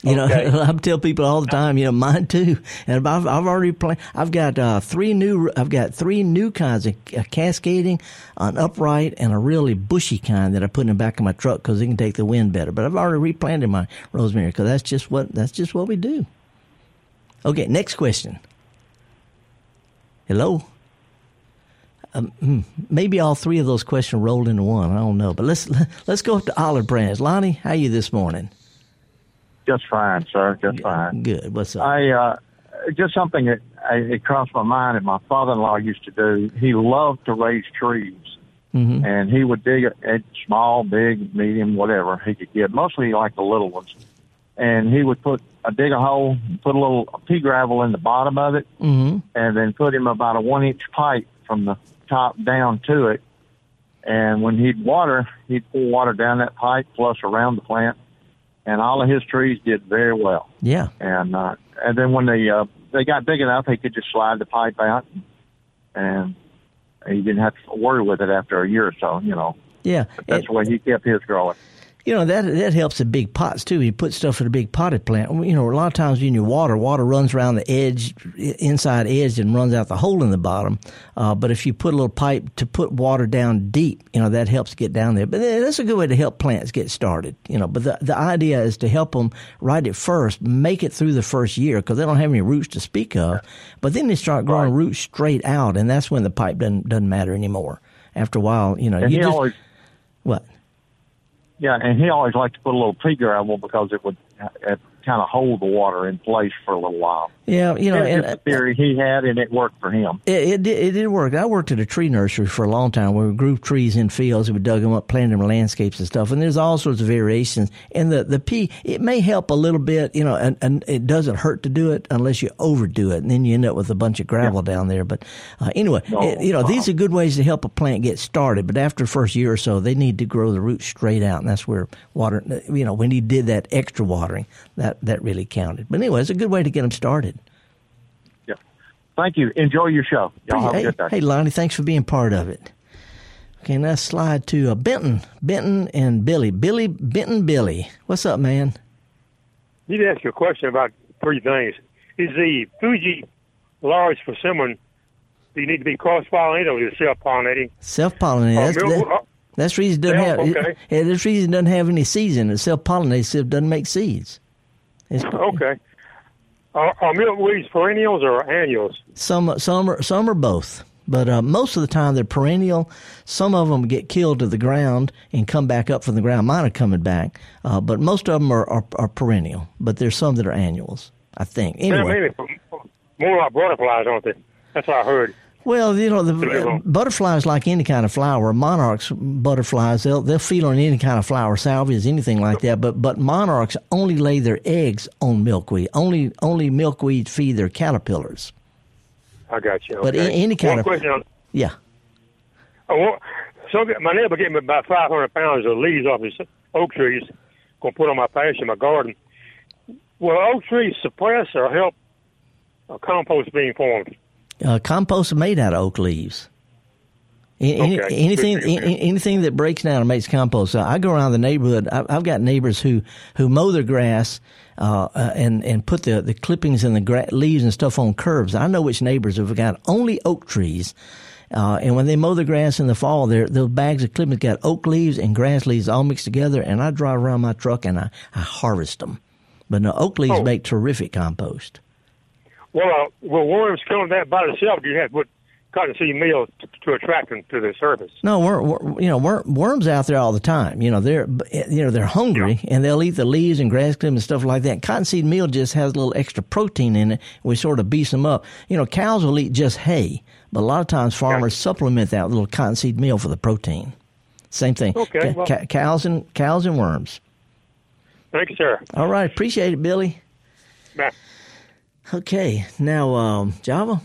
[SPEAKER 1] You
[SPEAKER 9] Okay.
[SPEAKER 1] know, I tell people all the time, you know, mine too. And I've, I've already planned. I've got uh, three new. I've got three new kinds of uh, cascading, an upright, and a really bushy kind that I put in the back of my truck because it can take the wind better. But I've already replanted my rosemary because that's just what that's just what we do. Okay, next question. Hello. Um, hmm, maybe all three of those questions rolled into one. I don't know, but let's let's go up to olive branch. Lonnie, how are you this morning?
[SPEAKER 10] Just fine, sir. Just fine.
[SPEAKER 1] Good. What's up?
[SPEAKER 10] I uh, just something that I, it crossed my mind, that my father-in-law used to do. He loved to raise trees,
[SPEAKER 1] Mhm.
[SPEAKER 10] and he would dig a, at small, big, medium, whatever he could get. Mostly like the little ones, and he would put a dig a hole, put a little pea gravel in the bottom of it,
[SPEAKER 1] Mm-hmm.
[SPEAKER 10] and then put him about a one-inch pipe from the top down to it. And when he'd water, he'd pour water down that pipe, flush around the plant, and all of his trees did very well.
[SPEAKER 1] Yeah.
[SPEAKER 10] And uh, and then when they uh, they got big enough, he could just slide the pipe out, and he didn't have to worry with it after a year or so. You know,
[SPEAKER 1] Yeah.
[SPEAKER 10] that's the way he kept his growing.
[SPEAKER 1] You know that that helps the big pots too. You put stuff in a big potted plant. You know, a lot of times when you water, water runs around the edge, inside edge, and runs out the hole in the bottom. Uh, but if you put a little pipe to put water down deep, you know that helps get down there. But that's a good way to help plants get started. You know, but the the idea is to help them right at first, make it through the first year because they don't have any roots to speak of. But then they start growing roots straight out, and that's when the pipe doesn't doesn't matter anymore. After a while, you know,
[SPEAKER 10] And
[SPEAKER 1] you
[SPEAKER 10] he
[SPEAKER 1] just what.
[SPEAKER 10] Yeah, and he always liked to put a little pea gravel because it would uh, kind of hold the water in place for a little while.
[SPEAKER 1] Yeah, you know, and,
[SPEAKER 10] just a theory he had, and it worked for him.
[SPEAKER 1] It, it did. It did work. I worked at a tree nursery for a long time where we grew trees in fields and we dug them up, planted them in landscapes and stuff. And there's all sorts of variations. And the the pea, it may help a little bit, you know, and, and it doesn't hurt to do it unless you overdo it, and then you end up with a bunch of gravel down there. But uh, anyway,
[SPEAKER 10] No,
[SPEAKER 1] it, you know, these
[SPEAKER 10] uh-uh.
[SPEAKER 1] are good ways to help a plant get started. But after the first year or so, they need to grow the roots straight out, and that's where water. You know, when he did that extra watering, that that really counted. But anyway, it's a good way to get them started.
[SPEAKER 10] Yeah. Thank you. Enjoy your show. Y'all have a
[SPEAKER 1] hey,
[SPEAKER 10] good day.
[SPEAKER 1] hey, Lonnie, thanks for being part of it. Okay, now slide to uh, Benton, Benton and Billy, Billy, Benton, Billy. What's up, man?
[SPEAKER 11] Need to ask you a question about three things. Is the Fuji large for persimmon, do you need to be cross pollinated or is it self pollinating?
[SPEAKER 1] Self pollinated. That's, that, that's the reason it doesn't
[SPEAKER 11] Self,
[SPEAKER 1] have.
[SPEAKER 11] okay.
[SPEAKER 1] yeah, that's the reason it doesn't have any seeds in it. Self pollinated, so it doesn't make seeds. It's,
[SPEAKER 11] Okay. Are, are milkweeds perennials or annuals?
[SPEAKER 1] Some some are some are both, but uh, most of the time they're perennial. Some of them get killed to the ground and come back up from the ground. Mine are coming back, uh, but most of them are, are, are perennial. But there's some that are annuals. I think. Anyway,
[SPEAKER 11] maybe more like butterflies, aren't they? That's what I heard.
[SPEAKER 1] Well, you know, the uh, butterflies like any kind of flower. Monarchs butterflies they'll they'll feed on any kind of flower, salvias, anything like that. But but monarchs only lay their eggs on milkweed. Only only milkweed feed their caterpillars.
[SPEAKER 11] I got you.
[SPEAKER 1] But
[SPEAKER 11] okay.
[SPEAKER 1] a- any kind
[SPEAKER 11] One
[SPEAKER 1] of-
[SPEAKER 11] question on
[SPEAKER 1] Yeah.
[SPEAKER 11] So my neighbor gave me about 500 pounds of leaves off his oak trees, gonna put on my pasture, in my garden. Will oak trees suppress or help a compost being formed?
[SPEAKER 1] Uh, compost is made out of oak leaves. Any-
[SPEAKER 11] Okay.
[SPEAKER 1] Anything, anything that breaks down and makes compost. I go around the neighborhood. I've got neighbors who who mow their grass uh, uh, and and put the the clippings and the gra- leaves and stuff on curbs. I know which neighbors have got only oak trees. Uh, and when they mow the grass in the fall, there those bags of clippings got oak leaves and grass leaves all mixed together. And I drive around my truck and I, I harvest them. But no, oak leaves
[SPEAKER 11] Oh.
[SPEAKER 1] make terrific compost.
[SPEAKER 11] Well, uh, will worms kill that by themselves? Do you have to put cottonseed meal to, to attract them to the surface?
[SPEAKER 1] No, we're, we're, you know, we're, worms out there all the time. You know, they're you know they're hungry and they'll eat the leaves and grass clippings and stuff like that. Cottonseed meal just has a little extra protein in it, We sort of beats them up. You know, cows will eat just hay, but a lot of times farmers supplement that little cottonseed meal for the protein. Same thing.
[SPEAKER 11] Okay,
[SPEAKER 1] Ca-
[SPEAKER 11] well-
[SPEAKER 1] ca- cows and cows and worms.
[SPEAKER 11] Thank you, sir.
[SPEAKER 1] All right, appreciate it, Billy.
[SPEAKER 11] Bye.
[SPEAKER 1] Okay, now um, Java.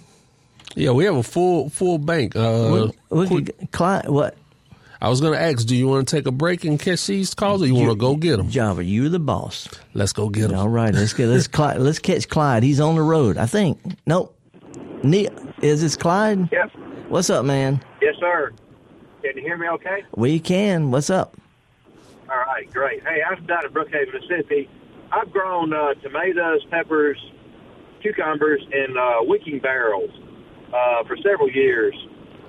[SPEAKER 2] Yeah, we have a full full bank. Uh,
[SPEAKER 1] we, we could, Clyde, what?
[SPEAKER 2] I was going to ask, do you want to take a break and catch these calls, or you, want to go get them?
[SPEAKER 1] Java, you're the boss.
[SPEAKER 2] Let's go get them.
[SPEAKER 1] All right, let's get let's Clyde, let's catch Clyde. He's on the road, I think. Nope. Ne- is this Clyde?
[SPEAKER 12] Yep.
[SPEAKER 1] What's up, man?
[SPEAKER 12] Yes, sir. Can you hear me okay?
[SPEAKER 1] We can. What's up?
[SPEAKER 12] All right, great. Hey, I'm down in Brookhaven, Mississippi. I've grown uh, tomatoes, peppers, cucumbers in uh, wicking barrels uh, for several years.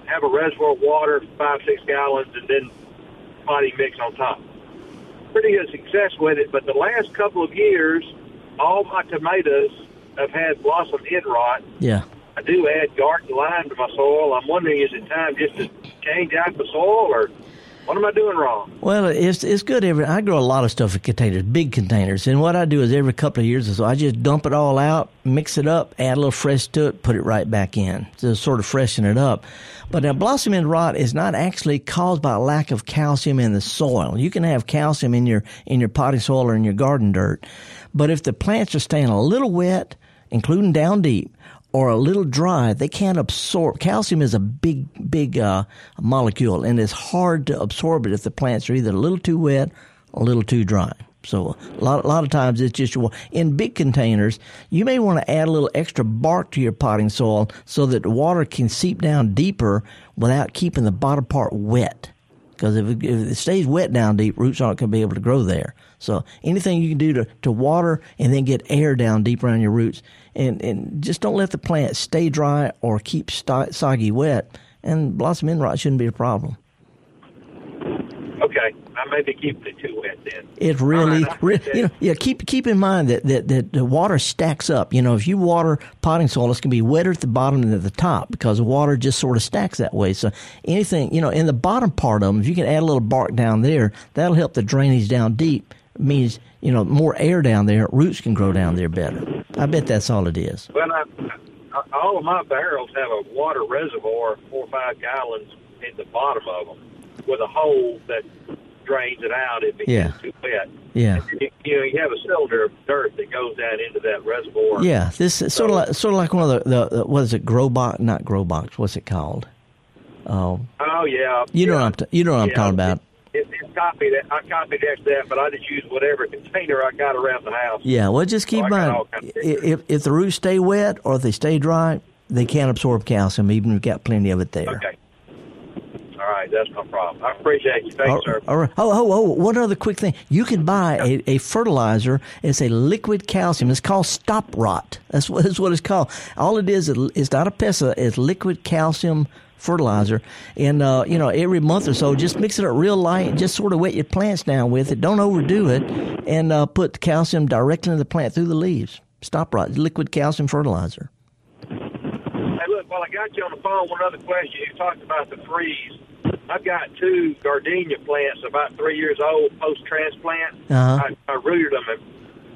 [SPEAKER 12] Have a reservoir of water, five, six gallons, and then potting mix on top. Pretty good success with it, but the last couple of years, all my tomatoes have had blossom end rot.
[SPEAKER 1] Yeah.
[SPEAKER 12] I do add garden lime to my soil. I'm wondering, is it time just to change out the soil, or what am I doing wrong?
[SPEAKER 1] Well, it's it's good. Every I grow a lot of stuff in containers, big containers, and what I do is every couple of years or so, I just dump it all out, mix it up, add a little fresh to it, put it right back in to sort of freshen it up. But now, blossom end rot is not actually caused by a lack of calcium in the soil. You can have calcium in your in your potting soil or in your garden dirt, but if the plants are staying a little wet, including down deep, or a little dry, they can't absorb. Calcium is a big, big uh, molecule, and it's hard to absorb it if the plants are either a little too wet a little too dry. So a lot, a lot of times it's just in big containers. You may want to add a little extra bark to your potting soil so that the water can seep down deeper without keeping the bottom part wet. Because if it, if it stays wet down deep, roots aren't going to be able to grow there. So anything you can do to, to water and then get air down deep around your roots, and, and just don't let the plant stay dry or keep sto- soggy wet, and blossom end rot shouldn't be a problem.
[SPEAKER 12] Okay, I may be keeping it too wet then.
[SPEAKER 1] It really,
[SPEAKER 12] All right,
[SPEAKER 1] re- you know, yeah. Keep keep in mind that, that that the water stacks up. You know, if you water potting soil, it's going to be wetter at the bottom than at the top because the water just sort of stacks that way. So anything, you know, in the bottom part of them, if you can add a little bark down there, that'll help the drainage down deep. Means you know more air down there, roots can grow down there better. I bet that's all it is.
[SPEAKER 12] Well, I, all of my barrels have a water reservoir, four or five gallons in the bottom of them, with a hole that drains it out if it
[SPEAKER 1] Yeah.
[SPEAKER 12] gets too wet.
[SPEAKER 1] Yeah.
[SPEAKER 12] You, you know, you have a cylinder of dirt that goes down into that reservoir.
[SPEAKER 1] Yeah, this is sort of like sort of like one of the, the, the what is it? Grow box? Not grow box. What's it called? Oh,
[SPEAKER 12] Oh yeah.
[SPEAKER 1] you know what I'm t- you know what I'm
[SPEAKER 12] Yeah.
[SPEAKER 1] talking about.
[SPEAKER 12] It, it copied it. I copied that, that, but I just used whatever container I got around the house.
[SPEAKER 1] Yeah, well, just keep
[SPEAKER 12] So
[SPEAKER 1] in mind
[SPEAKER 12] of
[SPEAKER 1] if if the roots stay wet or if they stay dry, they can't absorb calcium, even if you've got plenty of it there.
[SPEAKER 12] Okay. All right. that's no problem. I appreciate you. Thanks,
[SPEAKER 1] All-
[SPEAKER 12] sir.
[SPEAKER 1] all right. Oh, oh, oh, one other quick thing. You can buy a, a fertilizer. It's a liquid calcium. It's called Stop Rot. That's what, that's what it's called. All it is, it's not a pesticide. It's liquid calcium fertilizer. And, uh, you know, every month or so, just mix it up real light. Just sort of wet your plants down with it. Don't overdo it. And uh, put the calcium directly into the plant through the leaves. Stop Rot. Liquid calcium fertilizer.
[SPEAKER 12] Hey, look, while I got you on the phone, one other question. You talked about the freeze. I've got two gardenia plants about three years old post transplant.
[SPEAKER 1] Uh-huh.
[SPEAKER 12] I, I rooted them.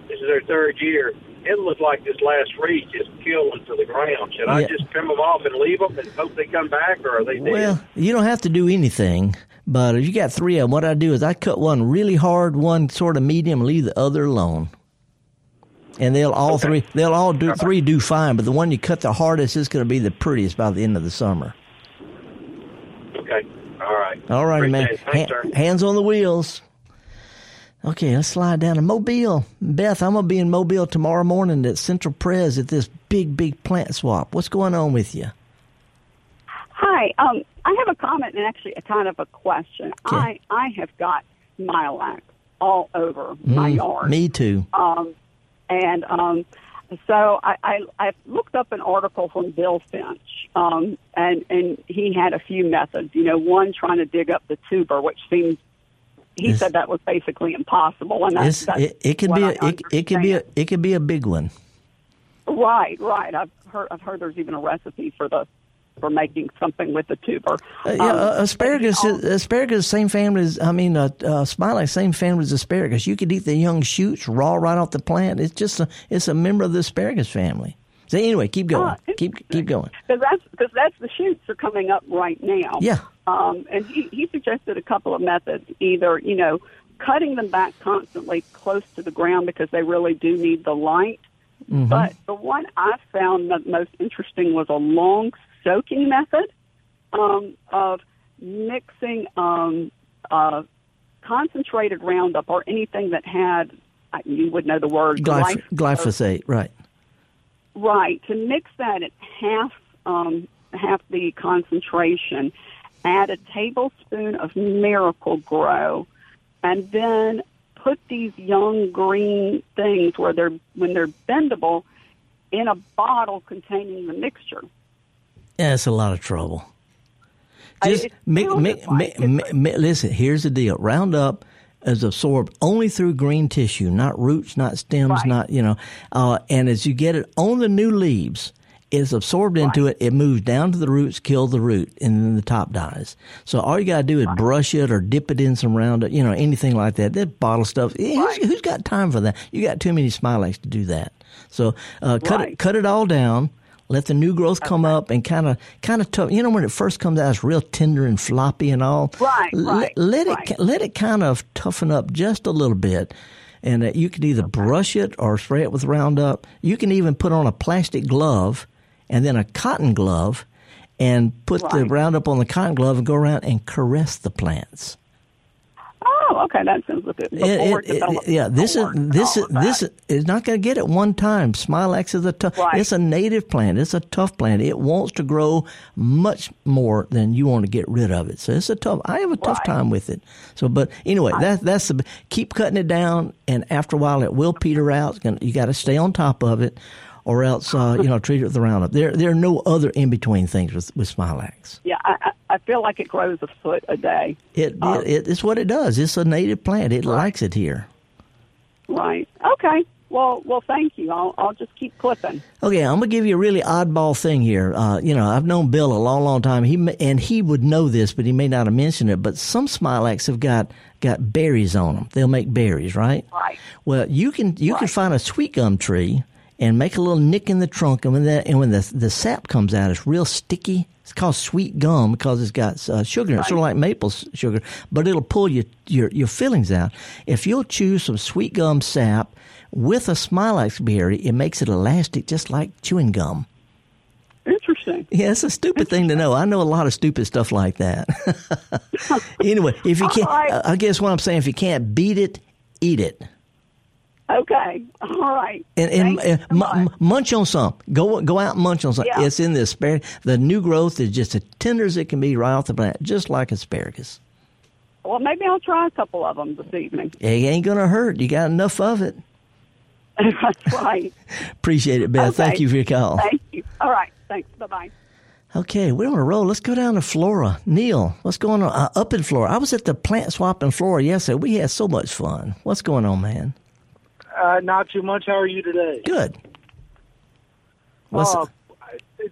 [SPEAKER 12] This is their third year. It looks like this last just killed them to the ground. Should I just trim them off and leave them and hope they come back, or are they dead?
[SPEAKER 1] Well, you don't have to do anything, but if you got three of them, what I do is I cut one really hard, one sort of medium, leave the other alone. And they'll all three, they'll all do three do fine, but the one you cut the hardest is going to be the prettiest by the end of the summer.
[SPEAKER 12] Okay. All right.
[SPEAKER 1] All right, man.
[SPEAKER 12] Appreciate it. Thanks,
[SPEAKER 1] Ha-
[SPEAKER 12] sir.
[SPEAKER 1] hands on the wheels. Okay, let's slide down to Mobile. Beth, I'm gonna be in Mobile tomorrow morning at Central Pres at this big, big plant swap. What's going on with you?
[SPEAKER 13] Hi. Um, I have a comment and actually a kind of a question. I I have got Smilax all over my
[SPEAKER 1] Mm,
[SPEAKER 13] yard.
[SPEAKER 1] Me too.
[SPEAKER 13] Um, and um, so I, I I looked up an article from Bill Finch, um, and and he had a few methods. You know, one trying to dig up the tuber, which seems he
[SPEAKER 1] Yes.
[SPEAKER 13] said that was basically impossible, and that's, that's
[SPEAKER 1] it, it can be a, it, it can be a, it can be a big one.
[SPEAKER 13] right, right. I've heard I've heard there's even a recipe for the for making something with the tuber.
[SPEAKER 1] Uh, yeah,
[SPEAKER 13] Um,
[SPEAKER 1] uh, asparagus. is asparagus, same family as I mean, uh, uh, smilax, same family as asparagus. You could eat the young shoots raw right off the plant. It's just a, it's a member of the asparagus family. So anyway, keep going.
[SPEAKER 13] Ah,
[SPEAKER 1] keep keep going.
[SPEAKER 13] because that's because that's the shoots are coming up right now.
[SPEAKER 1] Yeah.
[SPEAKER 13] Um, and he, he suggested a couple of methods, either you know cutting them back constantly close to the ground because they really do need the light.
[SPEAKER 1] Mhm.
[SPEAKER 13] But the one I found the most interesting was a long soaking method um, of mixing um, uh, concentrated Roundup or anything that had you would know the word
[SPEAKER 1] glyph- glyphosate, right?
[SPEAKER 13] Right. To mix that at half um, half the concentration, add a tablespoon of Miracle-Gro, and then put these young green things where they're when they're bendable in a bottle containing the mixture.
[SPEAKER 1] Yeah, it's a lot of trouble. Just
[SPEAKER 13] it
[SPEAKER 1] mi-
[SPEAKER 13] sounded like
[SPEAKER 1] mi- mi- mi- listen. Here's the deal: Roundup is absorbed only through green tissue, not roots, not stems, not you know. Uh, and as you get it on the new leaves, it's absorbed into it. It moves down to the roots, kills the root, and then the top dies. So all you got to do is brush it or dip it in some Roundup, you know, anything like that. That bottle stuff. Who's, who's got time for that? You got too many Smilax to do that. So uh, cut it, cut it all down. Let the new growth come up and kind of, kind of tough. You know, when it first comes out, it's real tender and floppy and all.
[SPEAKER 13] Right,
[SPEAKER 1] Let-
[SPEAKER 13] right,
[SPEAKER 1] Let,
[SPEAKER 13] right.
[SPEAKER 1] it, let it kind of toughen up just a little bit, and uh, you can either brush it or spray it with Roundup. You can even put on a plastic glove and then a cotton glove, and put the Roundup on the cotton glove and go around and caress the plants.
[SPEAKER 13] Oh, okay, that sounds good.
[SPEAKER 1] It-
[SPEAKER 13] Before
[SPEAKER 1] it-
[SPEAKER 13] it,
[SPEAKER 1] yeah, this is
[SPEAKER 13] oh,
[SPEAKER 1] this is
[SPEAKER 13] and all of
[SPEAKER 1] this is, is not going to get it one time. Smilax is a tough. It's a native plant. It's a tough plant. It wants to grow much more than you want to get rid of it. So it's a tough. I have a tough time with it. So, but anyway, that that's the keep cutting it down, and after a while, it will peter out. You got to stay on top of it, or else uh, you know treat it with the Roundup. There there are no other in between things with with Smilax.
[SPEAKER 13] Yeah, I, I feel like it grows a foot a day.
[SPEAKER 1] It,
[SPEAKER 13] Uh,
[SPEAKER 1] it it's what it does. It's a native plant. It likes it here.
[SPEAKER 13] Right. Okay. Well, well, thank you. I'll I'll just keep clipping.
[SPEAKER 1] Okay, I'm gonna give you a really oddball thing here. Uh, you know, I've known Bill a long, long time. He and he would know this, but he may not have mentioned it. But some Smilax have got got berries on them. They'll make berries, right?
[SPEAKER 13] Right.
[SPEAKER 1] Well, you can you can find a sweet gum tree and make a little nick in the trunk, and when that and when the the sap comes out, it's real sticky. It's called sweet gum because it's got uh, sugar in it, sort of like maple sugar, but it'll pull your, your your fillings out. If you'll chew some sweet gum sap with a Smilax berry, it makes it elastic, just like chewing gum.
[SPEAKER 13] Interesting.
[SPEAKER 1] Yeah, it's a stupid thing to know. I know a lot of stupid stuff like that. anyway, if you can't, I guess what I'm saying, if you can't beat it, eat it.
[SPEAKER 13] Okay. All right.
[SPEAKER 1] And, and uh, mu- munch on some. Go go out and munch on some.
[SPEAKER 13] Yeah.
[SPEAKER 1] It's in the asparagus. The new growth is just as tender as it can be right off the plant, just like asparagus.
[SPEAKER 13] Well, maybe I'll try a couple of them this evening.
[SPEAKER 1] It ain't gonna hurt. You got enough of it.
[SPEAKER 13] That's right.
[SPEAKER 1] Appreciate it, Beth. Thank you for your call.
[SPEAKER 13] Thank you. All right. Thanks. Bye bye.
[SPEAKER 1] Okay, we're on a roll. Let's go down to Flora. Neil, what's going on uh, up in Flora? I was at the plant swap in Flora yesterday. We had so much fun. What's going on, man?
[SPEAKER 14] Uh, not too much. How are you today?
[SPEAKER 1] Good. What's
[SPEAKER 14] Uh,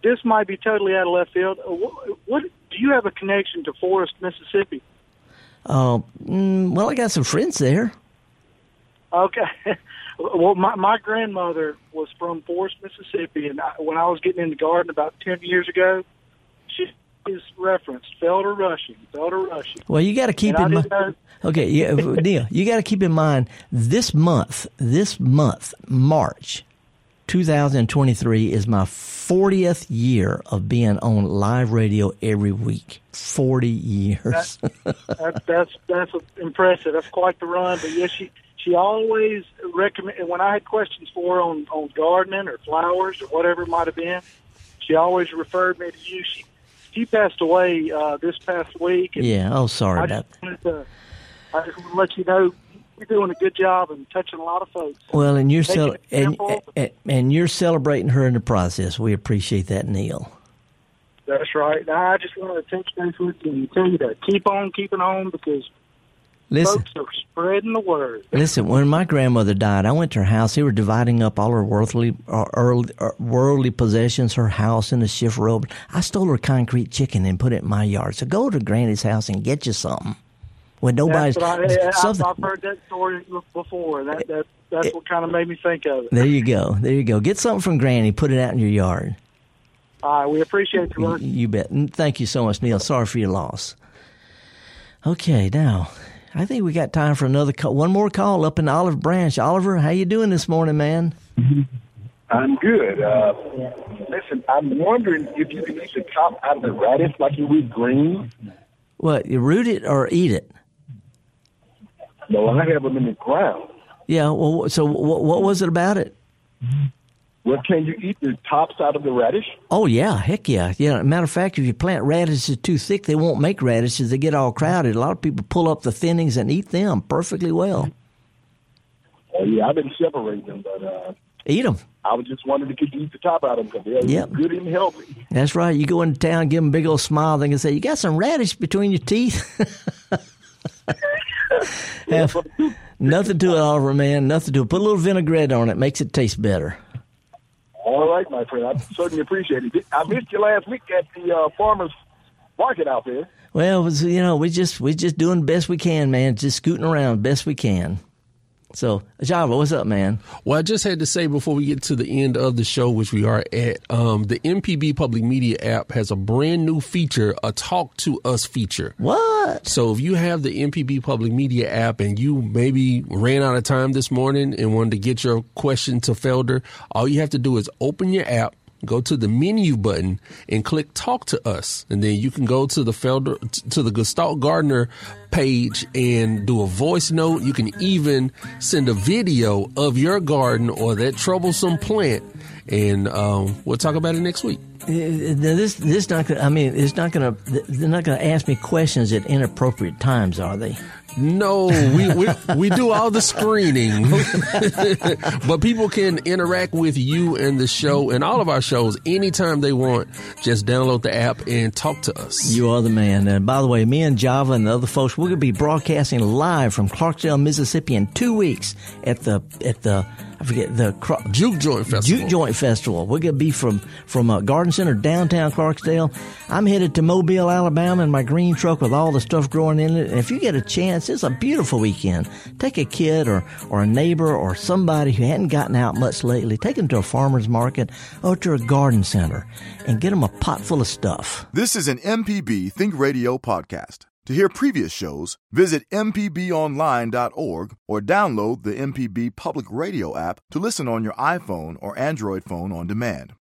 [SPEAKER 14] this might be totally out of left field. Uh, What, what do you have a connection to Forest, Mississippi?
[SPEAKER 1] Oh, mm, well, I got some friends there.
[SPEAKER 14] Okay. well, my my grandmother was from Forest, Mississippi, and I, when I was getting in the garden about ten years ago, she is referenced Felder Rushing, Felder Rushing.
[SPEAKER 1] Well, you got to keep
[SPEAKER 14] And
[SPEAKER 1] in mind. Okay, yeah, Neil, you got to keep in mind this month, this month, March 2023 is my 40th year of being on live radio every week. 40 years.
[SPEAKER 14] that, that's that's impressive. That's quite the run. But yes, she she always recommend when I had questions for her on on gardening or flowers or whatever it might have been. She always referred me to you. She she passed away uh, this past week. And
[SPEAKER 1] yeah, oh, sorry
[SPEAKER 14] I
[SPEAKER 1] about
[SPEAKER 14] to I just want to let you know you're doing a good job and touching a lot of folks.
[SPEAKER 1] Well, and you're cel- and, and and you're celebrating her in the process. We appreciate that, Neil.
[SPEAKER 14] That's right. Now, I just wanted to touch base with you and tell you to keep on keeping on because
[SPEAKER 1] Listen.
[SPEAKER 14] folks are spreading the word.
[SPEAKER 1] Listen, when my grandmother died, I went to her house. They were dividing up all her worldly, uh, early, uh, worldly possessions, her house and the chifforobe. I stole her concrete chicken and put it in my yard. So go to Granny's house and get you something. When nobody's
[SPEAKER 14] That's I,
[SPEAKER 1] something.
[SPEAKER 14] I've heard that story before. That that that's what kind of made me think of it.
[SPEAKER 1] There you go. There you go. Get something from Granny. Put it out in your yard.
[SPEAKER 14] All right, we appreciate. You,
[SPEAKER 1] you bet. Thank you so much, Neil. Sorry for your loss. Okay, now I think we got time for another call. One more call up in Olive Branch. Oliver, how you doing this morning, man?
[SPEAKER 15] I'm good. Uh, listen, I'm wondering if you can eat the top out of the radish like you would green.
[SPEAKER 1] What you root it or eat it?
[SPEAKER 15] No, I have them in the ground.
[SPEAKER 1] Yeah. Well, so what, what was it about it?
[SPEAKER 15] Well, can you eat the tops out of the radish?
[SPEAKER 1] Oh yeah, heck yeah, yeah. Matter of fact, if you plant radishes too thick, they won't make radishes. They get all crowded. A lot of people pull up the thinnings and eat them perfectly well.
[SPEAKER 15] Oh, yeah, I've been separating them, but uh,
[SPEAKER 1] Eat them.
[SPEAKER 15] I was just wondering if you eat the top out of them because they're
[SPEAKER 1] Yep.
[SPEAKER 15] good and healthy.
[SPEAKER 1] That's right. You go into town, give them a big old smile. They can say, "You got some radish between your teeth." Have- nothing to it, Oliver. Man, nothing to it. Put a little vinaigrette on it. Makes it taste better.
[SPEAKER 15] All right, my friend. I certainly appreciate it. I missed you last week at the uh, farmers market out there.
[SPEAKER 1] Well, was, you know, we just we just doing best we can, man. Just scooting around best we can. So, Java, what's up, man?
[SPEAKER 2] Well, I just had to say before we get to the end of the show, which we are at, um, the MPB Public Media app has a brand new feature, a Talk to Us feature.
[SPEAKER 1] What?
[SPEAKER 2] So if you have the MPB Public Media app and you maybe ran out of time this morning and wanted to get your question to Felder, all you have to do is open your app. Go to the menu button and click Talk to Us, and then you can go to the Felder to the Gestalt Gardener page and do a voice note. You can even send a video of your garden or that troublesome plant, and um, we'll talk about it next week.
[SPEAKER 1] Uh, This this not. I mean, it's not gonna. They're not gonna ask me questions at inappropriate times, are they?
[SPEAKER 2] No, we, we we do all the screening, but people can interact with you and the show and all of our shows anytime they want. Just download the app and talk to us.
[SPEAKER 1] You are the man. And by the way, me and Java and the other folks, we're going to be broadcasting live from Clarksdale, Mississippi in two weeks at the at the I forget the Cro-
[SPEAKER 2] Juke Joint Festival.
[SPEAKER 1] Juke Joint Festival. We're going to be from from uh, Garden Center downtown Clarksdale. I'm headed to Mobile, Alabama, in my green truck with all the stuff growing in it. And if you get a chance, it's a beautiful weekend. Take a kid or or a neighbor or somebody who hadn't gotten out much lately. Take them to a farmer's market or to a garden center and get them a pot full of stuff.
[SPEAKER 16] This is an MPB Think Radio podcast. To hear previous shows, visit MPBOnline.org or download the MPB Public Radio app to listen on your iPhone or Android phone on demand.